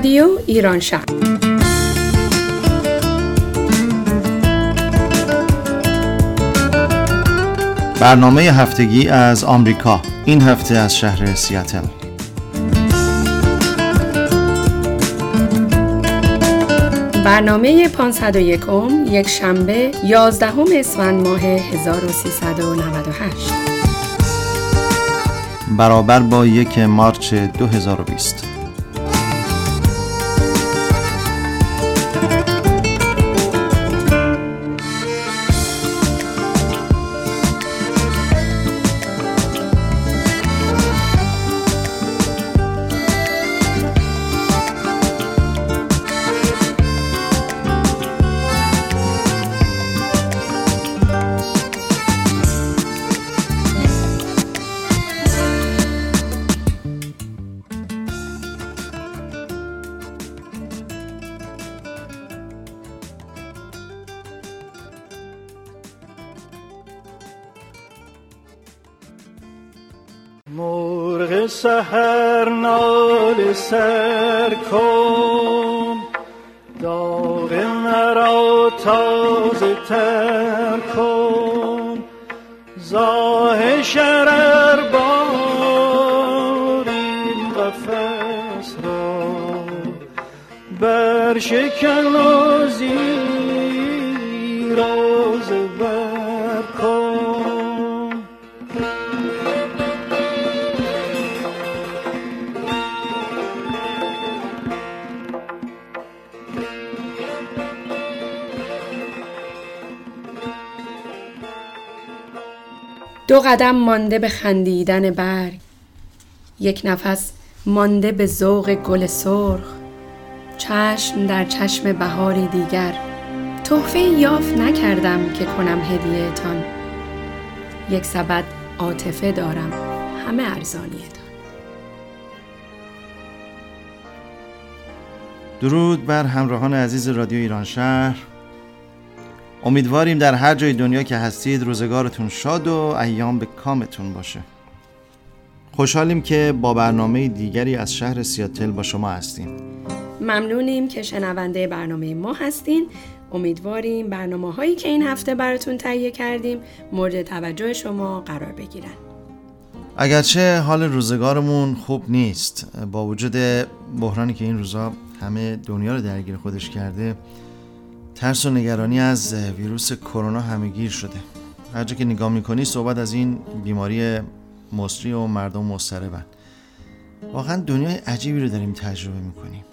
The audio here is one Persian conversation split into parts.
رادیو ایران شهر. برنامه هفتگی از آمریکا. این هفته از شهر سیاتل. برنامه 501 م یک شنبه 11 اسفند ماه 1398 برابر با یک مارچ 2020 کن دو قدم مانده به خندیدن برگ. یک نفس مانده به ذوق گل سرخ. چشم در چشم بهاری دیگر. تحفه یافت نکردم که کنم هدیهتان. یک سبد عاطفه دارم همه ارزانیتان. درود بر همراهان عزیز رادیو ایران شهر. امیدواریم در هر جای دنیا که هستید روزگارتون شاد و ایام به کامتون باشه. خوشحالیم که با برنامه دیگری از شهر سیاتل با شما هستیم. ممنونیم که شنونده برنامه ما هستین. امیدواریم برنامه هایی که این هفته براتون تهیه کردیم مورد توجه شما قرار بگیرن. اگرچه حال روزگارمون خوب نیست با وجود بحرانی که این روزا همه دنیا رو درگیر خودش کرده ترس و نگرانی از ویروس کرونا همهگیر شده. هر جا که نگاه می‌کنی صحبت از این بیماری مصری و مردم مضطربن. واقعا دنیای عجیبی رو داریم تجربه می‌کنیم.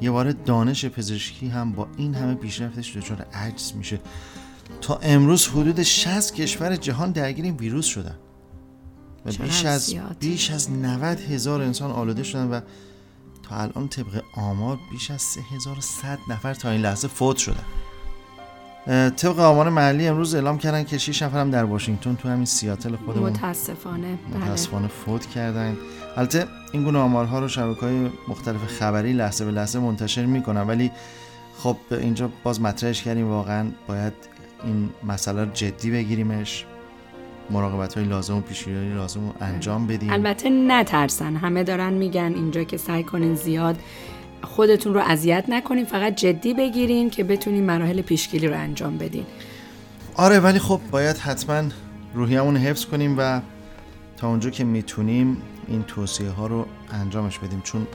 یه بار دانش پزشکی هم با این همه پیشرفتش دچار عجز میشه. تا امروز حدود 60 کشور جهان درگیر این ویروس شدن. و بیش از زیاده. بیش از 90 هزار انسان آلوده شدن و تا الان طبق آمار بیش از 3100 نفر تا این لحظه فوت شدن. طبق آمار محلی امروز اعلام کردن که 6 نفر هم در واشنگتن تو همین سیاتل خودمون متاسفانه. بله. متاسفانه فوت کردن. البته این گونه آمارها رو شبکه های مختلف خبری لحظه به لحظه منتشر می‌کنن ولی خب اینجا باز مطرحش کردیم واقعا باید این مسئله رو جدی بگیریمش مراقبت های لازم و پیشگیری لازم رو انجام بدیم. البته نترسن همه دارن میگن اینجا که سعی کنین زیاد خودتون رو اذیت نکنین فقط جدی بگیرین که بتونین مراحل پیشگیری رو انجام بدین. آره ولی خب باید حتما روحیمون رو حفظ کنیم و تا اونجا که می‌تونیم این توصیه ها رو انجامش بدیم چون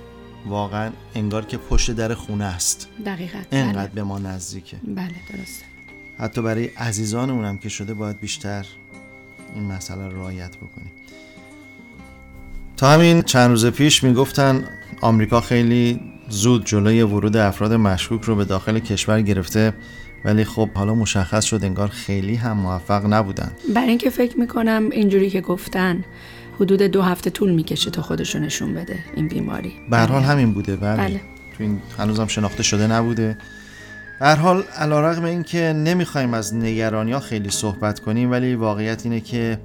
واقعا انگار که پشت در خونه است. دقیقا انقدر به ما نزدیکه. بله, بله درسته. حتی برای عزیزانمون هم که شده باید بیشتر این مسئله رو رعایت بکنیم. تا همین چند روز پیش می‌گفتن آمریکا خیلی زود جلوی ورود افراد مشکوک رو به داخل کشور گرفته ولی خب حالا مشخص شد انگار خیلی هم موفق نبودن. برای اینکه فکر می‌کنم اینجوری که گفتن حدود دو هفته طول می‌کشه تا خودشو نشون بده این بیماری. به حال همین بوده بله, بله. تو این هنوزم شناخته شده نبوده. به هر حال علیرغم اینکه نمی‌خوایم از نگرانی ها خیلی صحبت کنیم ولی واقعیت اینه که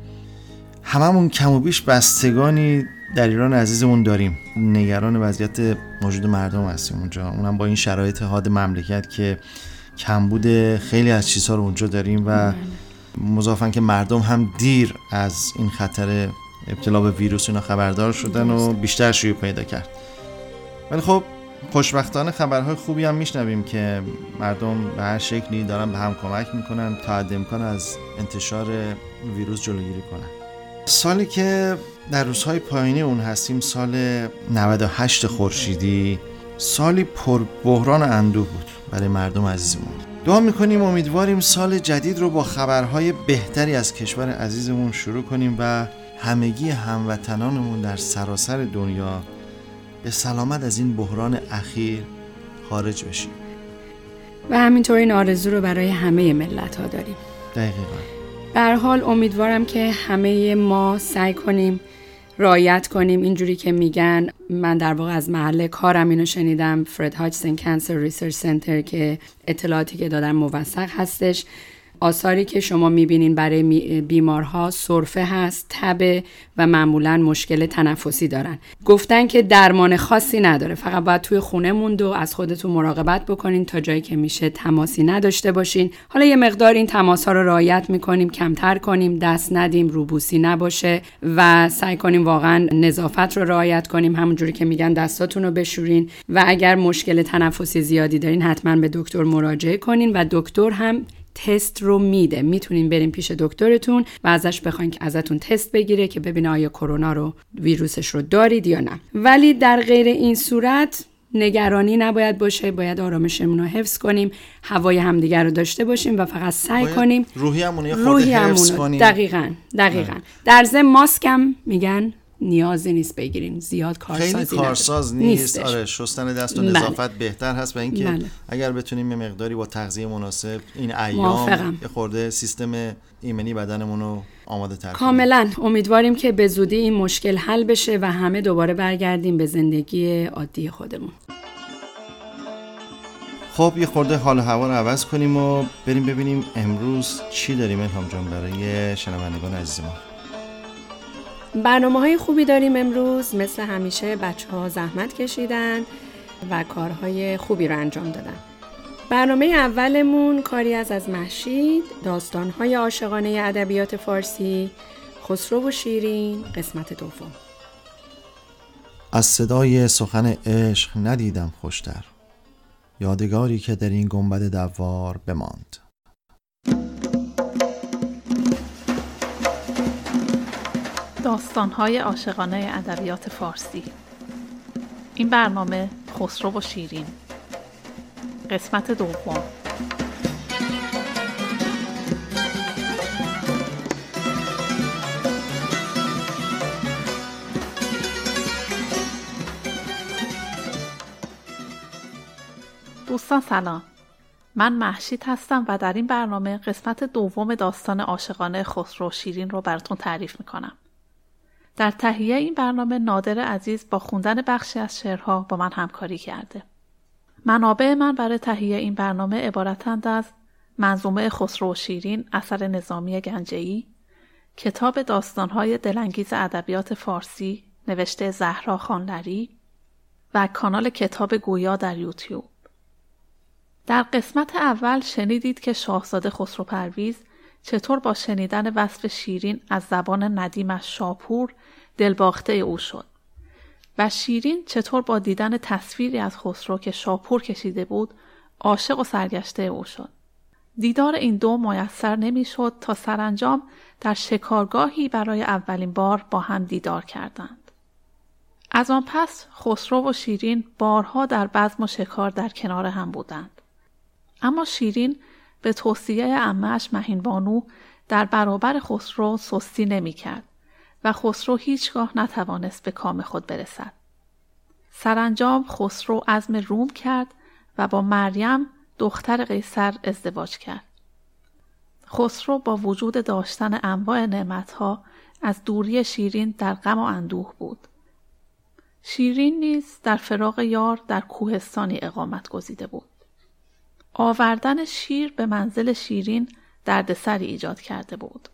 هممون کم و بیش بستگانی در ایران عزیزمون داریم. نگران وضعیت موجود مردم هستیم اونجا. اونم با این شرایط حاد مملکت که کمبود خیلی از چیزها رو اونجا داریم و مضافن که مردم هم دیر از این خطر ابتلا به ویروس اینا خبردار شدن و بیشتر شیوع پیدا کرد. ولی خب خوشبختانه خبرهای خوبی هم میشنویم که مردم به هر شکلی دارن به هم کمک می‌کنن تا حد امکان از انتشار ویروس جلوگیری کنن. سالی که در روزهای پایینی اون هستیم سال 98 خورشیدی سالی پر بحران اندوه بود برای مردم عزیزمون. دعا می‌کنیم امیدواریم سال جدید رو با خبرهای بهتری از کشور عزیزمون شروع کنیم و همگی هموطنانمون در سراسر دنیا به سلامت از این بحران اخیر خارج بشیم. و همینطور این آرزو رو برای همه ملت ها داریم. دقیقا. در حال امیدوارم که همه ما سعی کنیم رعایت کنیم. اینجوری که میگن من در واقع از محل کارم اینو شنیدم. Fred Hutchinson Cancer Research Center که اطلاعاتی که دادن موثق هستش. آثاری که شما می‌بینین برای بیمارها سرفه هست تبه و معمولا مشکل تنفسی دارن. گفتن که درمان خاصی نداره. فقط باید توی خونه موند و از خودتون مراقبت بکنین تا جایی که میشه تماسی نداشته باشین. حالا یه مقدار این تماس ها رو رعایت می‌کنیم کمتر کنیم دست ندیم روبوسی نباشه و سعی کنیم واقعا نظافت رو رعایت کنیم. همونجوری که میگن دستاتون رو بشورین و اگر مشکل تنفسی زیادی دارین حتما به دکتر مراجعه کنین و دکتر هم تست رو میده. می‌تونین بریم پیش دکترتون و ازش بخواین که ازتون تست بگیره که ببینه آیا کرونا رو ویروسش رو دارید یا نه. ولی در غیر این صورت نگرانی نباید باشه. باید آرامشمون رو حفظ کنیم. هوای همدیگر رو داشته باشیم و فقط سعی کنیم روحیمون رو حفظ کنیم. دقیقا دقیقا. در ضمن ماسکم میگن. نیازی نیست بگیریم. زیاد کارسازی خیلی کارساز نیست. آره شستن دست و بله. نظافت بهتر هست و اینکه بله. اگر بتونیم یه مقداری با تغذیه مناسب این ایام یه خورده سیستم ایمنی بدنمون رو آماده تر کاملا. امیدواریم که به زودی این مشکل حل بشه و همه دوباره برگردیم به زندگی عادی خودمون. خب یه خورده حال و هوا رو عوض کنیم و بریم ببینیم امروز چی داریم الهام جان برای شنوندگان عزیز ما. برنامه های خوبی داریم امروز. مثل همیشه بچه ها زحمت کشیدن و کارهای خوبی رو انجام دادن. برنامه اولمون کاری از از محشید داستانهای عاشقانه ادبیات فارسی خسرو و شیرین قسمت دوم. از صدای سخن عشق ندیدم خوشتر. یادگاری که در این گنبد دوار بماند. داستانهای عاشقانه ادبیات فارسی. این برنامه خسرو و شیرین. قسمت دوم. دوستان سلام. من محشید هستم و در این برنامه قسمت دوم داستان عاشقانه خسرو شیرین رو براتون تعریف می‌کنم. در تهیه این برنامه نادر عزیز با خوندن بخشی از شعرها با من همکاری کرده. منابع من برای تهیه این برنامه عبارتند از منظومه خسرو و شیرین اثر نظامی گنجهی، کتاب داستانهای دلانگیز ادبیات فارسی نوشته زهرا خانلری و کانال کتاب گویا در یوتیوب. در قسمت اول شنیدید که شاهزاده خسرو پرویز چطور با شنیدن وصف شیرین از زبان ندیمش شاپور دلباخته او شد؟ و شیرین چطور با دیدن تصویری از خسرو که شاپور کشیده بود عاشق و سرگشته او شد؟ دیدار این دو میسر نمی‌شد تا سرانجام در شکارگاهی برای اولین بار با هم دیدار کردند. از آن پس خسرو و شیرین بارها در بزم و شکار در کنار هم بودند. اما شیرین به توصیه امهش مهین بانو در برابر خسرو سستی نمی کرد و خسرو هیچگاه نتوانست به کام خود برسد. سرانجام خسرو عزم روم کرد و با مریم دختر قیصر ازدواج کرد. خسرو با وجود داشتن انواع نعمتها از دوری شیرین در غم و اندوه بود. شیرین نیز در فراغ یار در کوهستانی اقامت گزیده بود. آوردن شیر به منزل شیرین دردسری ایجاد کرده بود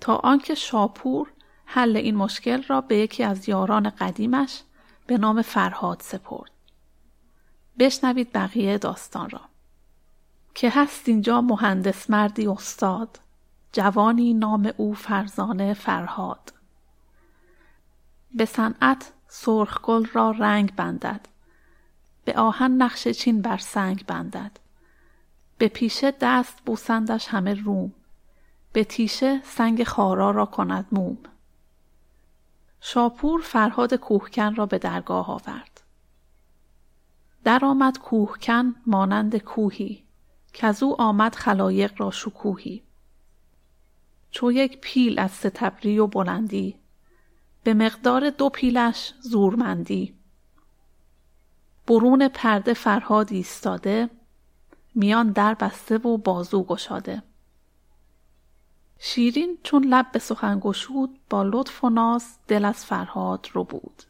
تا آنکه شاپور حل این مشکل را به یکی از یاران قدیمش به نام فرهاد سپرد. بشنوید بقیه داستان را. که هست اینجا مهندس مردی استاد جوانی نام او فرزانه فرهاد به صنعت سرخگل را رنگ بندد به آهن نقش چین بر سنگ بندد به پیشه دست بوسندش همه روم. به تیشه سنگ خارا را کند موم. شاپور فرهاد کوهکن را به درگاه آورد. درآمد کوهکن مانند کوهی از او آمد خلایق را شکوهی. چو یک پیل از ستبری و بلندی به مقدار دو پیلش زورمندی. برون پرده فرهاد ایستاده میان در بسته و بازو گشاده. شیرین چون لب به سخن گشود با لطف و ناز دل از فرهاد رو بود.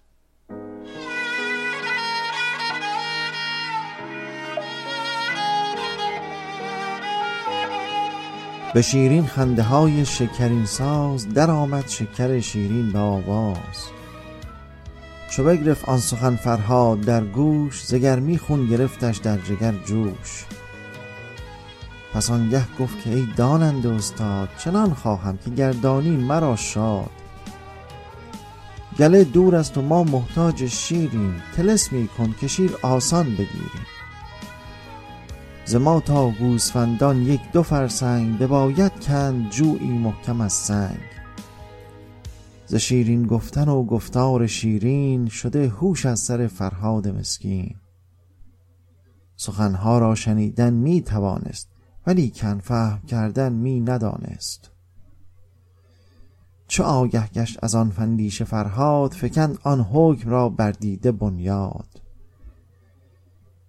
به شیرین خنده های شکرین ساز در آمد شکر شیرین به آواز. چو بگرفت آن سخن فرهاد در گوش ز گرمی خون گرفتش در جگر جوش. پس آنگه گفت که ای دانند استاد چنان خواهم که گردانی مرا شاد. گله دور است و ما محتاج شیریم تلسمی کن که شیر آسان بگیریم. ز ما تا گوسفندان یک دو فرسنگ بباید کند جویی محکم از سنگ. ز شیرین گفتن و گفتار شیرین شده هوش از سر فرهاد مسکین. سخنها را شنیدن می توانست ولی کن فهم کردن می ندانست. چو آگه گشت از آن فندیش فرهاد فکند آن حکم را بر دیده بنیاد.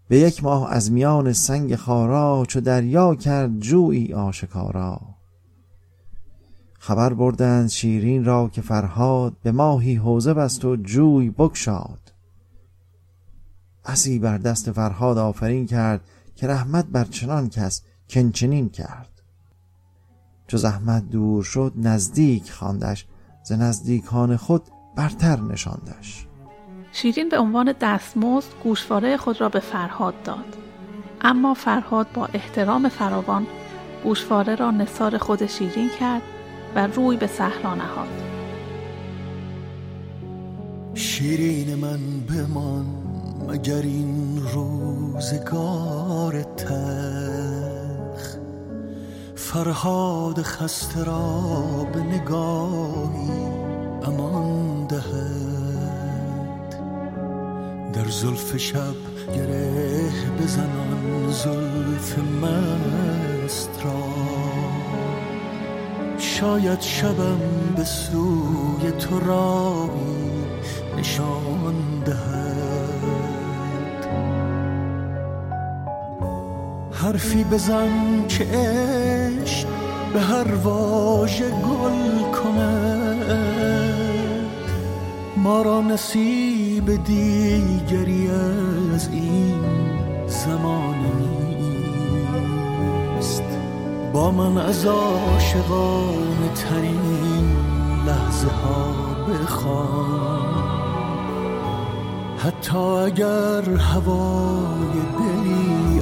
به یک ماه از میان سنگ خارا چو دریا کرد جویی آشکارا. خبر بردند شیرین را که فرهاد به ماهی حوزه بست و جوی بگشاد. بسی بر دست فرهاد آفرین کرد که رحمت بر چنان کس کنچنین کرد. چو زحمت دور شد نزدیک خواندش ز نزدیکان خود برتر نشاندش. شیرین به عنوان دستمزد گوشواره خود را به فرهاد داد. اما فرهاد با احترام فراوان گوشواره را نثار خود شیرین کرد و روی به صحرا نهاد. شیرین من بمان مگر این روزگار تخ فرهاد خسته را به نگاهی امان دهد. در زلف شب گره بزنان زلف مست را. شاید شبم به سوی تو راهی نشان حرفی بزن که به هر واژه گل کند ما را نصیب دیگری از این زمان نیست. با من از عاشقانه ترین لحظه ها بخوان. حتی اگر هوای دلی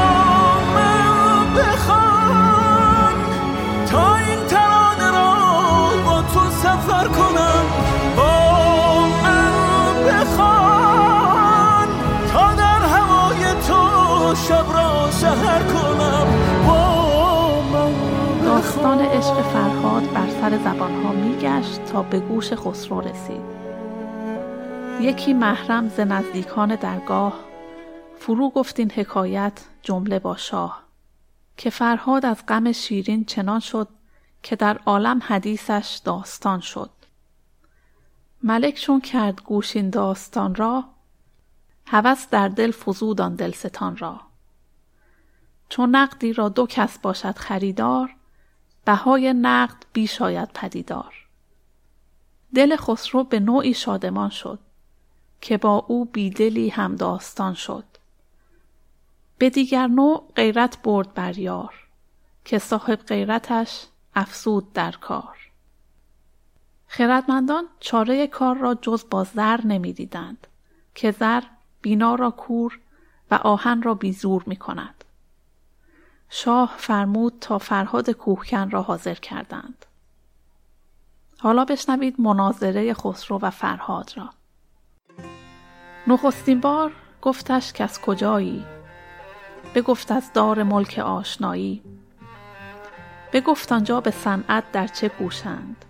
شب را سهر کنم. با من داستان عشق فرهاد بر سر زبانها میگشت تا به گوش خسرو رسید. یکی محرم ز نزدیکان درگاه فرو گفت این حکایت جمله با شاه که فرهاد از غم شیرین چنان شد که در عالم حدیثش داستان شد. ملک چون کرد گوش این داستان را هوس در دل فزود آن دلستان را. چون نقدی را دو کس باشد خریدار بهای نقد بیش آید پدیدار. دل خسرو به نوعی شادمان شد که با او بیدلی هم داستان شد. به دیگر نوع غیرت برد بر یار که صاحب غیرتش افسود در کار. خردمندان چاره کار را جز با زر نمی‌دیدند که زر بینا را کور و آهن را بیزور می کند. شاه فرمود تا فرهاد کوهکن را حاضر کردند. حالا بشنوید مناظره خسرو و فرهاد را. نخستین بار گفتش که از کجایی؟ بگفت از دار ملک آشنایی بگفت آنجا به صنعت در چه کوشند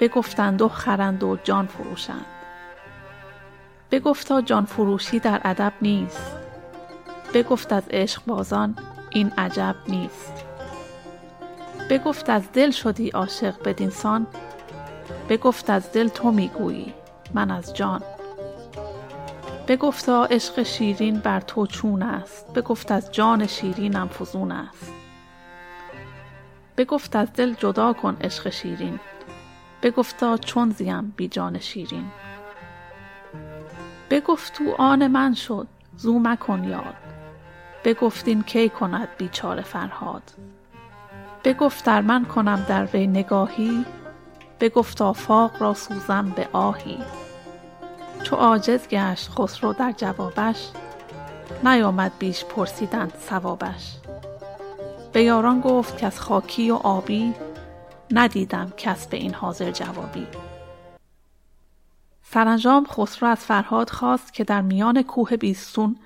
بگفتند و خرند و جان فروشند بگفتا جان فروشی در ادب نیست بگفت از عشق بازان این عجب نیست. بگفت از دل شدی عاشق بدینسان بگفت از دل تو می‌گویی من از جان. بگفتا عشق شیرین بر تو چون است. بگفت از جان شیرینم فزون است. بگفت از دل جدا کن عشق شیرین. بگفتا چون زیم بی جان شیرین. بگفت تو آن من شد زو مکن یاد بگفت این کی کند بیچاره فرهاد؟ بگفت در من کنم در وی نگاهی بگفت آفاق را سوزم به آهی. چو عاجز گشت خسرو در جوابش نیامد بیش پرسیدن ثوابش. به یاران گفت که از خاکی و آبی ندیدم کس به این حاضر جوابی. سرانجام خسرو از فرهاد خواست که در میان کوه بیستون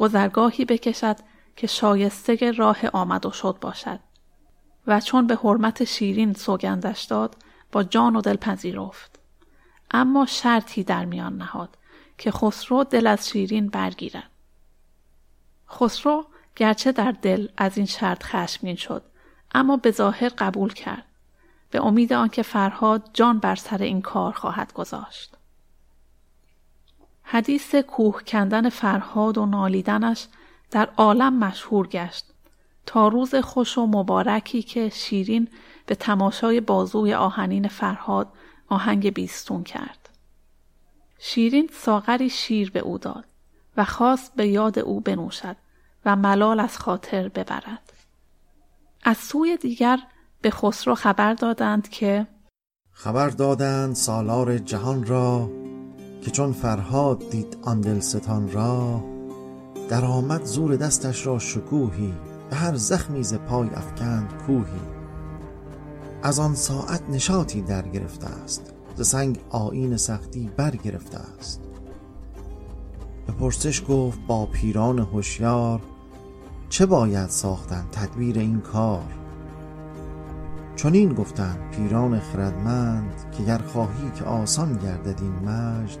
گذرگاهی بکشد که شایسته راه آمد و شد باشد. و چون به حرمت شیرین سوگندش داد با جان و دل پذیرفت اما شرطی در میان نهاد که خسرو دل از شیرین برگیرد. خسرو گرچه در دل از این شرط خشمگین شد اما به ظاهر قبول کرد. به امید آنکه فرهاد جان بر سر این کار خواهد گذاشت. حدیث کوه کندن فرهاد و نالیدنش در عالم مشهور گشت تا روز خوش و مبارکی که شیرین به تماشای بازوی آهنین فرهاد آهنگ بیستون کرد. شیرین ساغری شیر به او داد و خواست به یاد او بنوشد و ملال از خاطر ببرد. از سوی دیگر به خسرو خبر دادند که خبر دادند سالار جهان را که چون فرهاد دید آن دلستان را در آمد زور دستش را شکوهی به هر زخمی ز پای افکند کوهی. از آن ساعت نشاطی در گرفته است ز سنگ آیین سختی برگرفته است. به پرسش گفت با پیران هوشیار چه باید ساختن تدبیر این کار؟ چنین گفتند پیران خردمند که گر خواهی که آسان گردد این مجد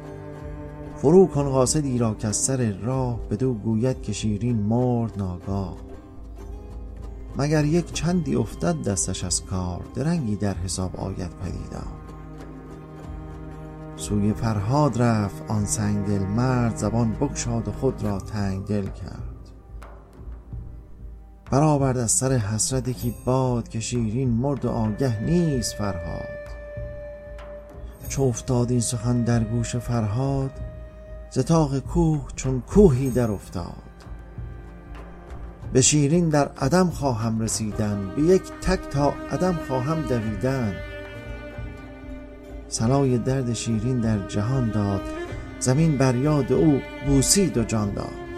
فرو کن قاصدی را که از سر راه بدو گوید که شیرین مرد ناگاه. مگر یک چندی افتد دستش از کار درنگی در حساب آید پدیدار. سوی فرهاد رفت آن سنگ دل مرد زبان بگشاد و خود را تنگ دل کرد. برآورد از سر حسرت یکی باد که شیرین مرد و آگه نیست فرهاد. چو افتاد این سخن در گوش فرهاد ز کوه چون کوهی در افتاد. به شیرین در عدم خواهم رسیدن به یک تک تا عدم خواهم دویدن. سنای درد شیرین در جهان داد زمین بر یاد او بوسید و جان داد.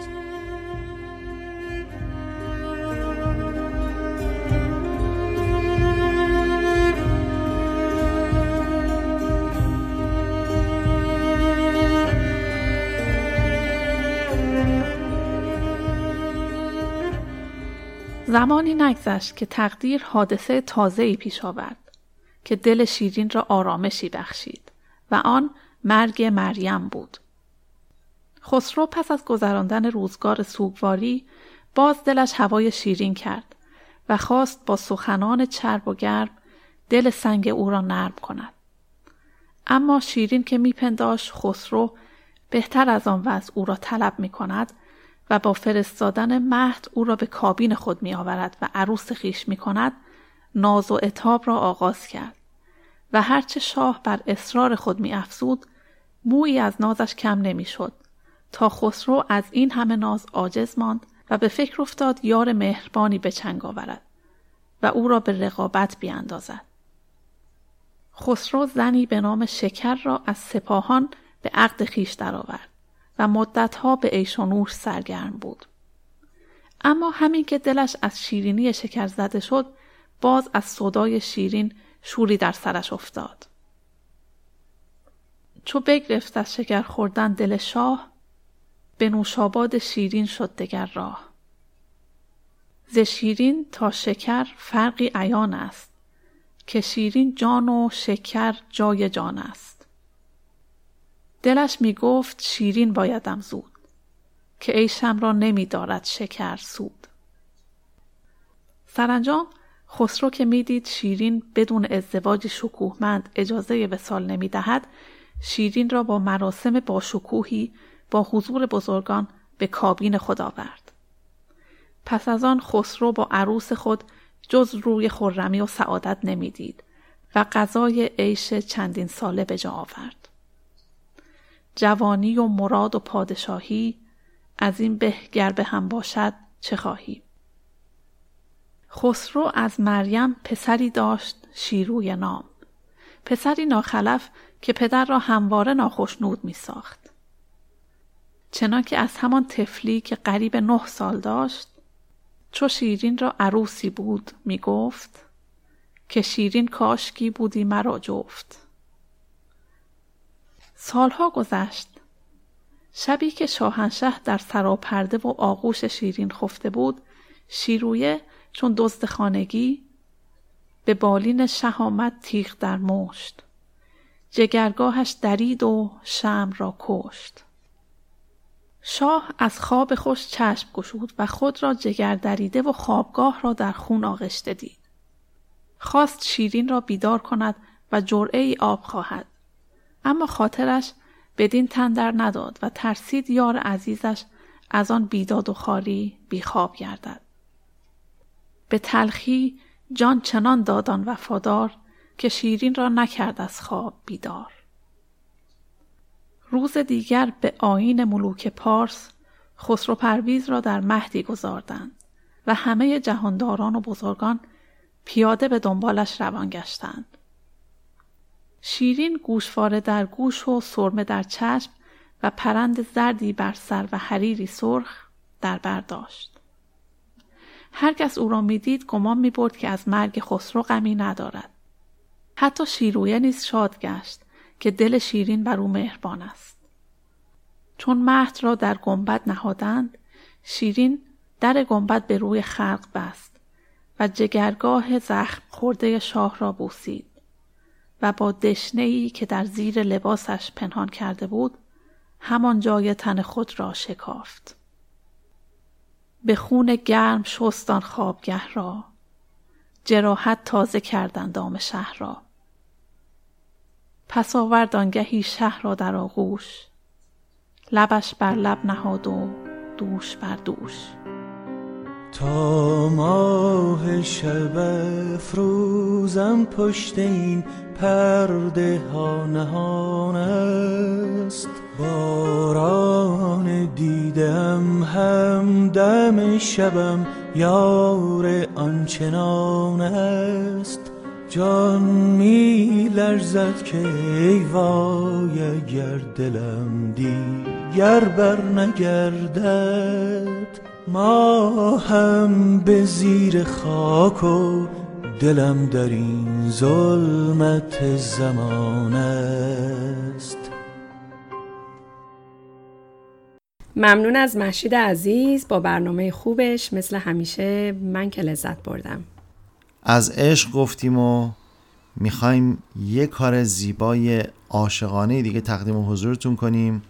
زمانی نگذشت که تقدیر حادثه تازه‌ای پیش آورد که دل شیرین را آرامشی بخشید و آن مرگ مریم بود. خسرو پس از گذراندن روزگار سوگواری باز دلش هوای شیرین کرد و خواست با سخنان چرب و گرم دل سنگ او را نرم کند. اما شیرین که میپنداش خسرو بهتر از آن وضع او را طلب می کند و با فرستادن مهد او را به کابین خود می آورد و عروس خیش می کند ناز و اتاب را آغاز کرد. و هرچه شاه بر اصرار خود می افزود مویی از نازش کم نمی شد تا خسرو از این همه ناز عاجز ماند و به فکر افتاد یار مهربانی به چنگ آورد و او را به رقابت بیاندازد. خسرو زنی به نام شکر را از سپاهان به عقد خیش درآورد. مدتها به عیش و نوش سرگرم بود. اما همین که دلش از شیرینی شکر زده شد باز از صدای شیرین شوری در سرش افتاد. چو بگرفت از شکر خوردن دل شاه به نوشاباد شیرین شد دگر راه. ز شیرین تا شکر فرقی عیان است که شیرین جان و شکر جای جان است. دلش می گفت شیرین بایدم زود که عیشم را نمی دارد شکر سود. سرانجام خسرو که می‌دید شیرین بدون ازدواج شکوهمند اجازه وسال نمی دهد شیرین را با مراسم باشکوهی با حضور بزرگان به کابین خود آورد. پس از آن خسرو با عروس خود جز روی خرمی و سعادت نمی‌دید و غذای عیش چندین ساله به جا آورد. جوانی و مراد و پادشاهی از این به گر به هم باشد چه خواهی؟ خسرو از مریم پسری داشت شیروی نام. پسری ناخلف که پدر را همواره ناخشنود می ساخت. چنانکه از همان تفلی که قریب نه سال داشت چو شیرین را عروسی بود می گفت که شیرین کاشکی بودی مرا جفت. سالها گذشت شبی که شاهنشه در سراپرده و آغوش شیرین خفته بود شیرویه چون دزد خانگی به بالین شه آمد تیغ در مشت جگرگاهش درید و شم را کشت شاه از خواب خوش چشم گشود و خود را جگر دریده و خوابگاه را در خون آغشته دید. خواست شیرین را بیدار کند و جرعه ای آب خواهد. اما خاطرش بدین تندر نداد و ترسید یار عزیزش از آن بیداد و خاری بیخواب گردد. به تلخی جان چنان دادان وفادار که شیرین را نکرد از خواب بیدار. روز دیگر به آین ملوک پارس خسرو پرویز را در مهدی گذاردند و همه جهانداران و بزرگان پیاده به دنبالش روان گشتند. شیرین گوشواره در گوش و سرمه در چشم و پرند زردی بر سر و حریری سرخ در برداشت. هر کس او را می‌دید گمان می برد که از مرگ خسرو غمی ندارد. حتی شیرویه نیز شاد گشت که دل شیرین بر او مهربان است. چون مهد را در گنبد نهادند شیرین در گنبد به روی خلق بست و جگرگاه زخم خورده شاه را بوسید و با دشنه ای که در زیر لباسش پنهان کرده بود همان جای تن خود را شکافت. به خون گرم شستان خوابگه را. جراحت تازه کردن دام شهر را. پس آورد آنگهی شهر را در آغوش. لبش بر لب نهاد و دوش بر دوش. تا ماه شب افروزم پشت این پرده ها نهان است. باران دیدم هم دم شبم یار آنچنان است. جان می لرزد که ای وای اگر دلم دیگر بر نگردد ما هم به زیر خاک و دلم در این ظلمت زمان است. ممنون از محشید عزیز با برنامه خوبش مثل همیشه من که لذت بردم. از عشق گفتیم و می‌خوایم یه کار زیبای عاشقانه دیگه تقدیم حضورتون کنیم.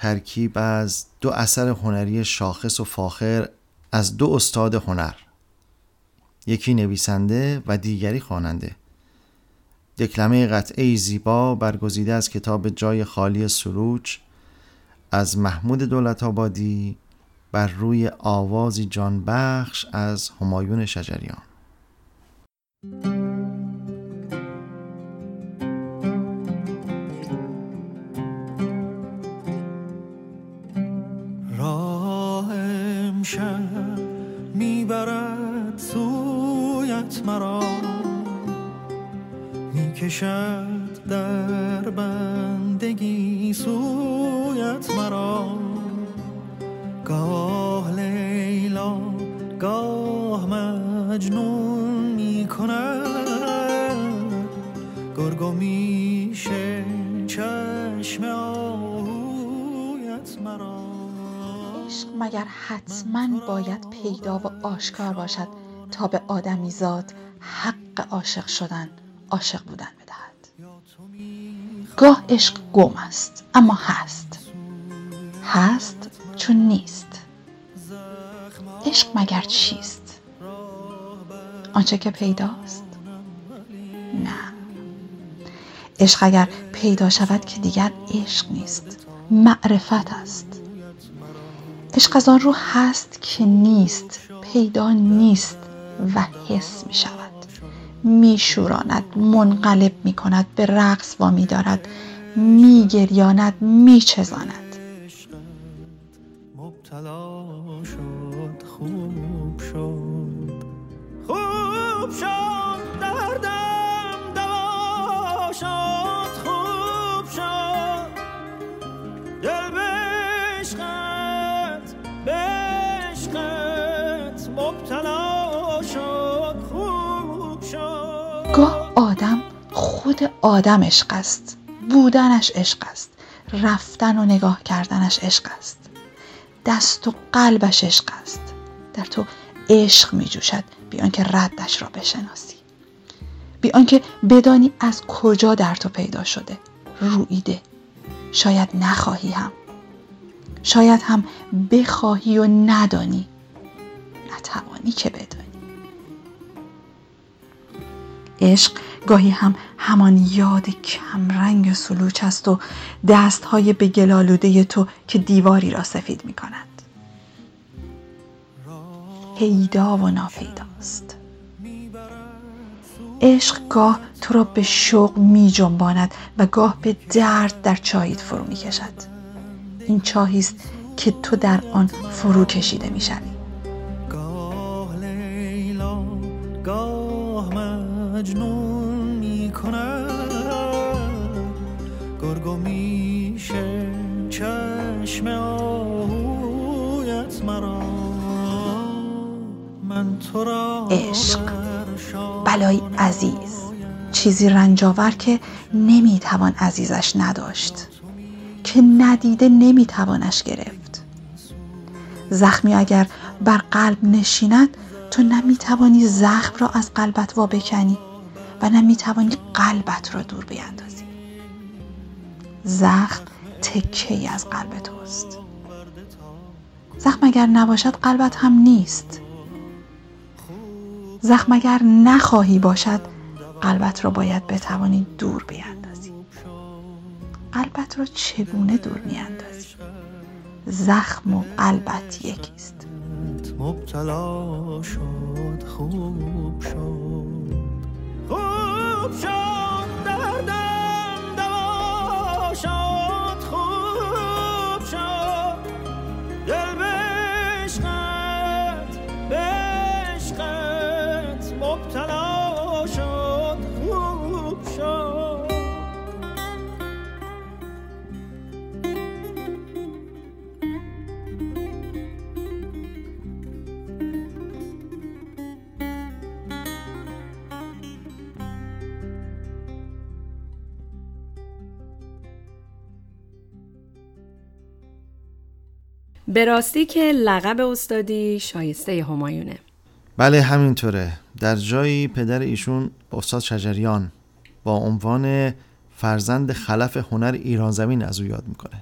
ترکیب از دو اثر هنری شاخص و فاخر از دو استاد هنر یکی نویسنده و دیگری خواننده. دکلمه قطعه زیبا برگزیده از کتاب جای خالی سروج از محمود دولت آبادی بر روی آوازی جان بخش از همایون شجریان. امشب می‌برد سویت مرا. می‌کشد در بندگی سویت مرا. گاه لیلا گاه مجنون می‌کند. گرگو میشه چشم آهویت مرا. عشق مگر حتما باید پیدا و آشکار باشد تا به آدمیزاد حق عاشق شدن عاشق بودن بدهد؟ گاه عشق گم است اما هست. هست چون نیست. عشق مگر چیست؟ آنچه که پیداست؟ نه. عشق اگر پیدا شود که دیگر عشق نیست معرفت است. عشق از آن رو هست که نیست پیدا نیست و حس می شود. می شوراند منقلب می کند به رقص وامی دارد. می گریاند می چزاند. مبتلا شد خوب شد خوب شد. آدم خود آدم عشق است بودنش عشق است. رفتن و نگاه کردنش عشق است. دست و قلبش عشق است. در تو عشق می جوشد. بی آنکه ردش را بشناسی. بی آنکه بدانی از کجا در تو پیدا شده. رویده شاید نخواهی هم. شاید هم بخواهی و ندانی. نتوانی که بدانی. عشق گاهی هم همان یاد کمرنگ سلوچ است و دستهای به گلالوده تو که دیواری را سفید می کند پیدا و ناپیداست. عشق گاه تو را به شوق می جنباند و گاه به درد در چاییت فرو می کشد این چاهی است که تو در آن فرو کشیده می شوی مجنون می‌کند گرگو میشه چشم آهویت مرا. من تو را عشق. بلایی عزیز. چیزی رنجاور که نمی‌توان عزیزش نداشت. که ندیده نمیتوانش گرفت. زخمی اگر بر قلب نشیند تو نمی‌توانی زخم را از قلبت وا بکنی. و نمی‌توانی قلبت را دور بیاندازی. زخم تکه ای از قلب توست. زخم اگر نباشد قلبت هم نیست. زخم اگر نخواهی باشد قلبت را باید بتوانی دور بیاندازی. قلبت را چگونه دور میاندازی؟ زخم و قلبت یکیست. مبتلا شد خوب شد. شد دردم دوا شد به راستی که لقب استادی شایسته همایونه. بله همینطوره. در جایی پدر ایشون استاد شجریان با عنوان فرزند خلف هنر ایران زمین از او یاد می‌کنه.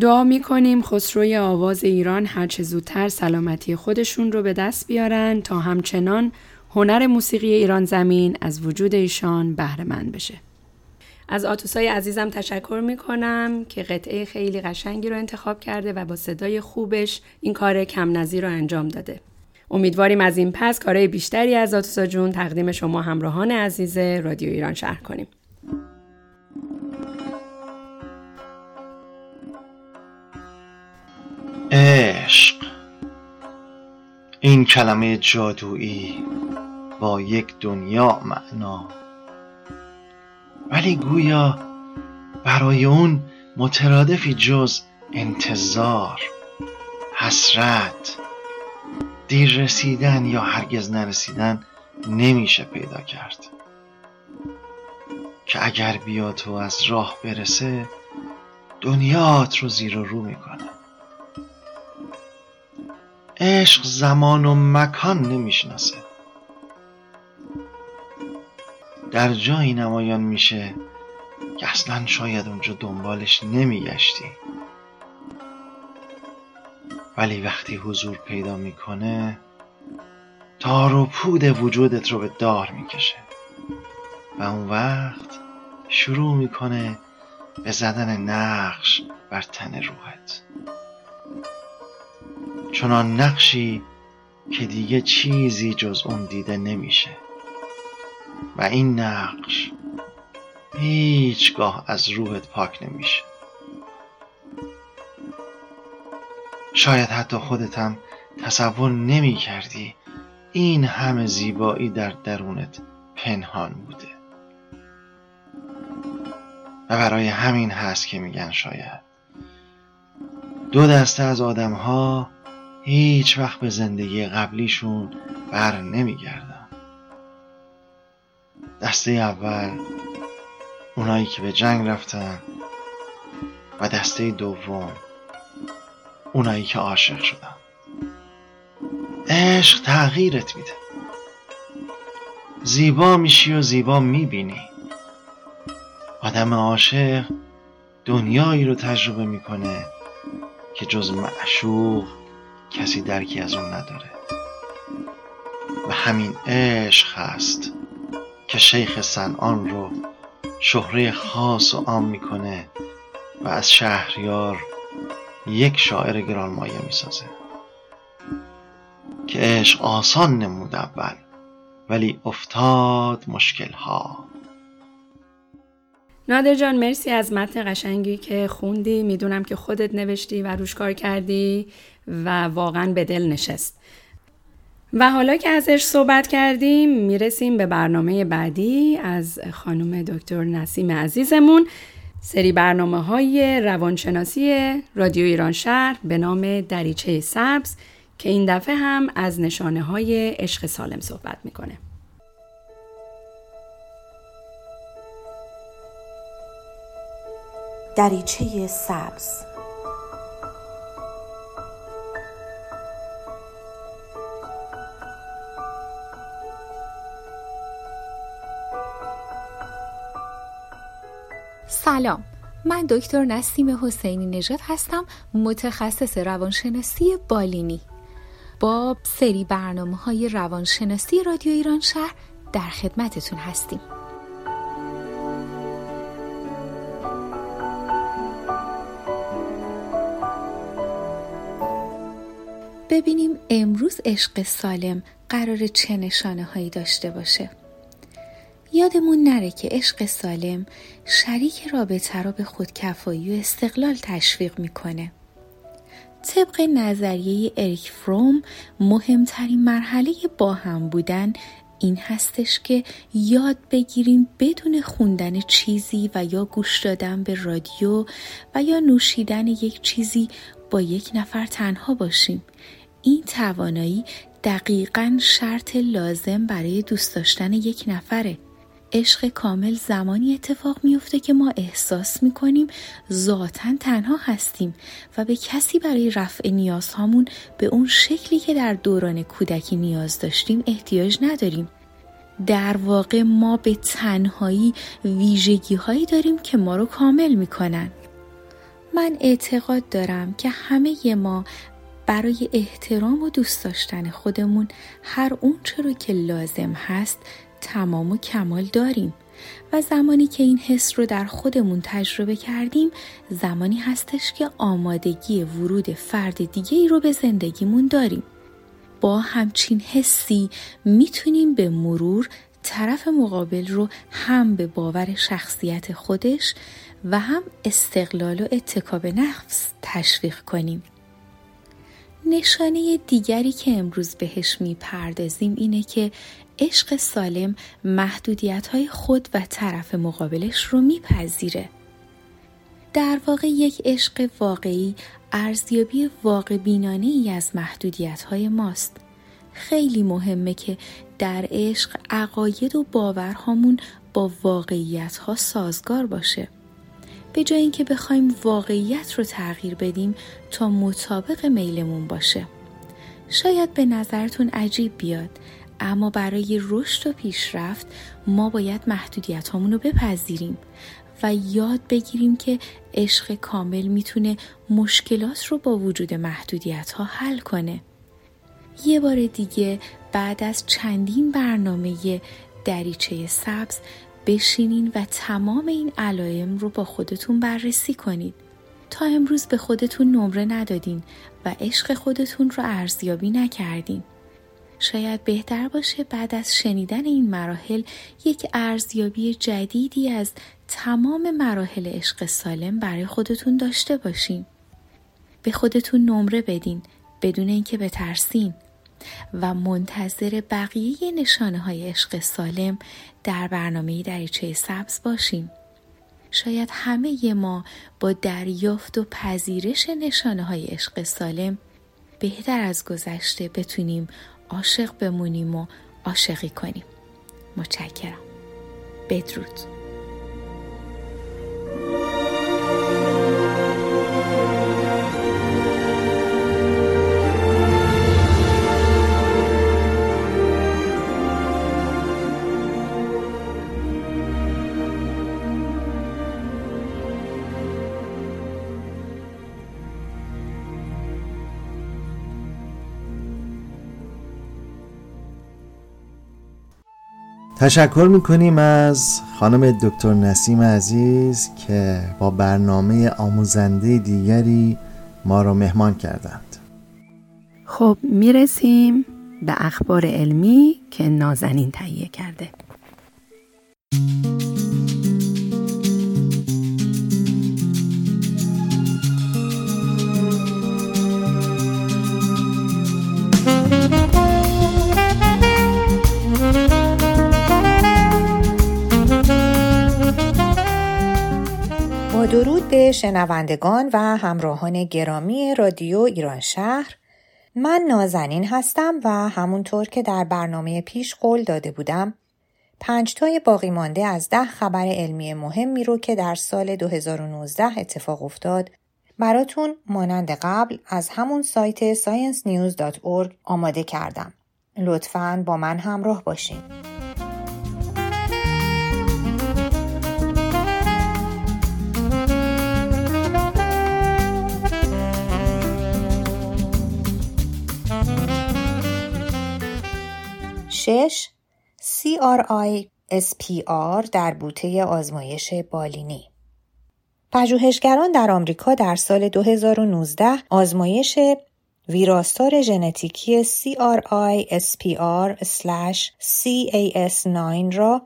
دعا می‌کنیم خسروی آواز ایران هرچه زودتر سلامتی خودشون رو به دست بیارن تا همچنان هنر موسیقی ایران زمین از وجود ایشان بهره مند بشه. از آتوسای عزیزم تشکر می‌کنم که قطعه خیلی قشنگی رو انتخاب کرده و با صدای خوبش این کار کم نظیر رو انجام داده. امیدواریم از این پس کارهای بیشتری از آتوسا جون تقدیم شما همراهان عزیز رادیو ایران شهر کنیم. عشق این کلمه جادویی با یک دنیا معنا ولی گویا برای اون مترادفی جز انتظار حسرت دیر رسیدن یا هرگز نرسیدن نمیشه پیدا کرد. که اگر بیا تو از راه برسه دنیات رو زیر و رو می‌کنه. عشق زمان و مکان نمی‌شناسه. در جایی نمایان میشه که اصلا شاید اونجا دنبالش نمیگشتی. ولی وقتی حضور پیدا می‌کنه تار و پود وجودت رو به دار می‌کشه. و اون وقت شروع می‌کنه به زدن نقش بر تن روحت. چنان نقشی که دیگه چیزی جز اون دیده نمیشه. و این نقش هیچگاه از روحت پاک نمیشه. شاید حتی خودت هم تصور نمی کردی این همه زیبایی در درونت پنهان بوده. و برای همین هست که میگن شاید دو دسته از آدم ها هیچ وقت به زندگی قبلیشون بر نمیگردن. دسته اول اونایی که به جنگ رفتن و دسته دوم اونایی که عاشق شدن. عشق تغییرت میده. زیبا میشی و زیبا می‌بینی. آدم عاشق دنیایی رو تجربه می‌کنه که جز معشوق کسی درکی از اون نداره. و همین عشق هست. که شیخ سنان رو شهره خاص و عام می‌کنه و از شهریار یک شاعر گرانمایه می‌سازه که عشق آسان نمود اول ولی افتاد مشکل ها نادر جان مرسی از متن قشنگی که خوندی. می‌دونم که خودت نوشتی و روش کار کردی و واقعا به دل نشست. و حالا که ازش صحبت کردیم می‌رسیم به برنامه بعدی از خانم دکتر نسیم عزیزمون سری برنامه های روانشناسی رادیو ایران شهر به نام دریچه سبز که این دفعه هم از نشانه های عشق سالم صحبت می‌کنه. دریچه سبز سلام. من دکتر نسیم حسینی نژاد هستم متخصص روانشناسی بالینی. با سری برنامه های روانشناسی رادیو ایران شهر در خدمتتون هستیم. ببینیم امروز عشق سالم قرار چه نشانه هایی داشته باشه. یادمون نره که عشق سالم شریک رابطه را به خودکفایی و استقلال تشویق می‌کنه. طبق نظریه اریک فروم مهمترین مرحله با هم بودن این هستش که یاد بگیریم بدون خوندن چیزی و یا گوش دادن به رادیو و یا نوشیدن یک چیزی با یک نفر تنها باشیم. این توانایی دقیقا شرط لازم برای دوست داشتن یک نفره. عشق کامل زمانی اتفاق میفته که ما احساس می‌کنیم ذاتا تنها هستیم و به کسی برای رفع نیازهامون به اون شکلی که در دوران کودکی نیاز داشتیم احتیاج نداریم. در واقع ما به تنهایی ویژگی هایی داریم که ما رو کامل می‌کنن. من اعتقاد دارم که همه ما برای احترام و دوست داشتن خودمون هر اون رو که لازم هست تمام و کمال داریم و زمانی که این حس رو در خودمون تجربه کردیم زمانی هستش که آمادگی ورود فرد دیگه ای رو به زندگیمون داریم. با همچین حسی می‌تونیم به مرور طرف مقابل رو هم به باور شخصیت خودش و هم استقلال و اتکاب نفس تشویق کنیم. نشانه دیگری که امروز بهش می‌پردازیم اینه که عشق سالم محدودیت های خود و طرف مقابلش رو میپذیره. در واقع یک عشق واقعی ارزیابی واقع بینانه ای از محدودیت های ماست. خیلی مهمه که در عشق عقاید و باورهامون با واقعیت ها سازگار باشه. به جای اینکه بخوایم واقعیت رو تغییر بدیم تا مطابق میلمون باشه. شاید به نظرتون عجیب بیاد اما برای رشد و پیشرفت ما باید محدودیت رو بپذیریم و یاد بگیریم که عشق کامل می‌تونه مشکلات رو با وجود محدودیت ها حل کنه. یه بار دیگه بعد از چندین برنامه دریچه سبز بشینین و تمام این علائم رو با خودتون بررسی کنید. تا امروز به خودتون نمره ندادین و عشق خودتون رو ارزیابی نکردین. شاید بهتر باشه بعد از شنیدن این مراحل یک ارزیابی جدیدی از تمام مراحل عشق سالم برای خودتون داشته باشین. به خودتون نمره بدین بدون اینکه بترسین و منتظر بقیه نشانه های عشق سالم در برنامه دریچه سبز باشیم. شاید همه ما با دریافت و پذیرش نشانه های عشق سالم بهتر از گذشته بتونیم عاشق بمونیم و عاشقی کنیم. متشکرم. بدرود. تشکر می‌کنیم از خانم دکتر نسیم عزیز که با برنامه آموزنده دیگری ما را مهمان کردند. خب می‌رسیم به اخبار علمی که نازنین تهیه کرده. درود به شنوندگان و همراهان گرامی رادیو ایران شهر من نازنین هستم و همونطور که در برنامه پیش قول داده بودم پنجتای باقی مانده از ده خبر علمی مهمی رو که در سال 2019 اتفاق افتاد براتون مانند قبل از همون سایت sciencenews.org آماده کردم. لطفاً با من همراه باشین. CRISPR در بوته آزمایش بالینی پژوهشگران در آمریکا در سال 2019 آزمایش ویراستار ژنتیکی CRISPR/Cas9 را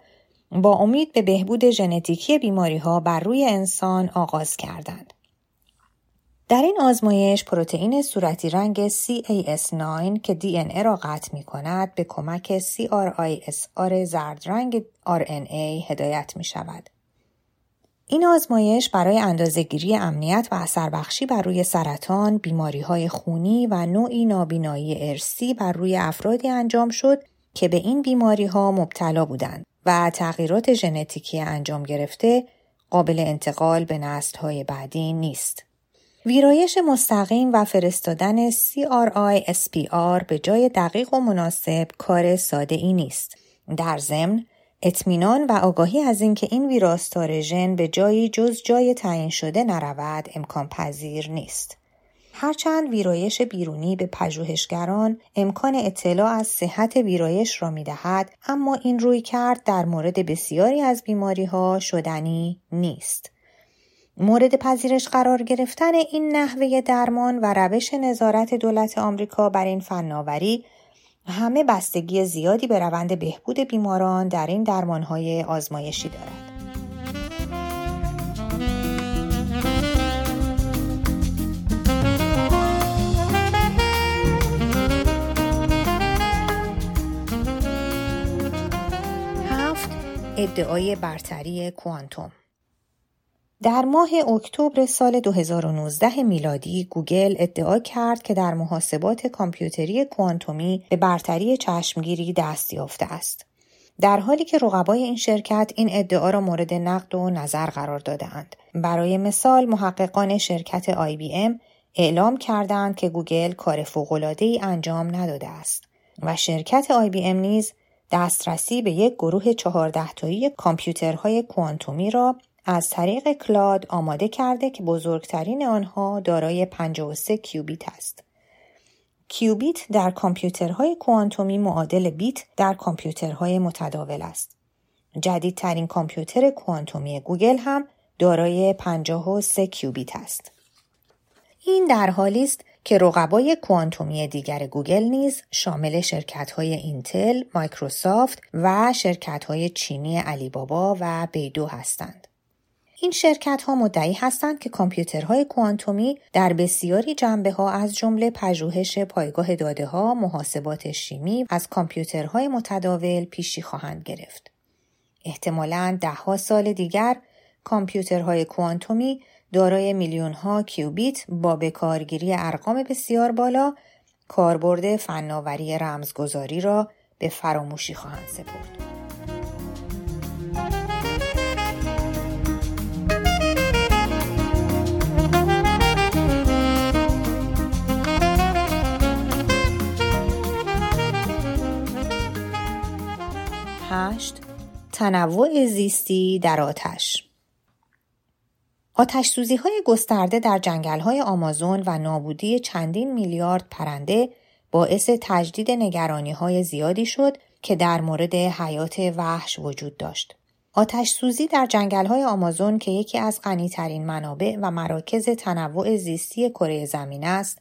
با امید به بهبود ژنتیکی بیماری ها بر روی انسان آغاز کردند. در این آزمایش پروتئین صورتی رنگ CAS9 که DNA را قطع می کند به کمک CRISR زرد رنگ RNA هدایت می شود. این آزمایش برای اندازهگیری امنیت و اثر بخشی بر روی سرطان، بیماری های خونی و نوعی نابینایی ارسی بر روی افرادی انجام شد که به این بیماری ها مبتلا بودند و تغییرات ژنتیکی انجام گرفته قابل انتقال به نسل های بعدی نیست. ویرایش مستقیم و فرستادن CRISPR به جای دقیق و مناسب کار ساده ای نیست. در ضمن اطمینان و آگاهی از اینکه این ویراستار ژن به جایی جز جای تعیین شده نرود امکان پذیر نیست. هرچند ویرایش بیرونی به پژوهشگران امکان اطلاع از صحت ویرایش را می دهد، اما این روی کرد در مورد بسیاری از بیماری ها شدنی نیست. مورد پذیرش قرار گرفتن این نحوه درمان و روش نظارت دولت آمریکا بر این فناوری همه بستگی زیادی به روند بهبود بیماران در این درمانهای آزمایشی دارد. ادعای برتری کوانتوم در ماه اکتبر سال 2019 میلادی گوگل ادعا کرد که در محاسبات کامپیوتری کوانتومی به برتری چشمگیری دست یافته است. در حالی که رقبای این شرکت این ادعا را مورد نقد و نظر قرار دادهاند. برای مثال محققان شرکت IBM اعلام کردند که گوگل کار ای انجام نداده است و شرکت IBM نیز دسترسی به یک گروه چهارده تایی کامپیوترهای کوانتومی را از طریق cloud آماده کرده که بزرگترین آنها دارای 53 کیوبیت است. کیوبیت در کامپیوترهای کوانتومی معادل بیت در کامپیوترهای متداول است. جدیدترین کامپیوتر کوانتومی گوگل هم دارای 53 کیوبیت است. این در حالی است که رقبای کوانتومی دیگر گوگل نیز شامل شرکت‌های اینتل، مایکروسافت و شرکت‌های چینی علی بابا و بایدو هستند. این شرکت ها مدعی هستند که کامپیوترهای کوانتومی در بسیاری جنبه ها از جمله پژوهش پایگاه داده ها، محاسبات شیمی از کامپیوترهای متداول پیشی خواهند گرفت. احتمالاً دهها سال دیگر کامپیوترهای کوانتومی دارای میلیون ها کیوبیت با بکارگیری ارقام بسیار بالا کاربرد فناوری رمزگذاری را به فراموشی خواهند سپرد. تنوع زیستی در آتش آتش سوزی های گسترده در جنگل های آمازون و نابودی چندین میلیارد پرنده باعث تجدید نگرانی های زیادی شد که در مورد حیات وحش وجود داشت. آتش سوزی در جنگل های آمازون که یکی از غنیترین منابع و مراکز تنوع زیستی کره زمین است،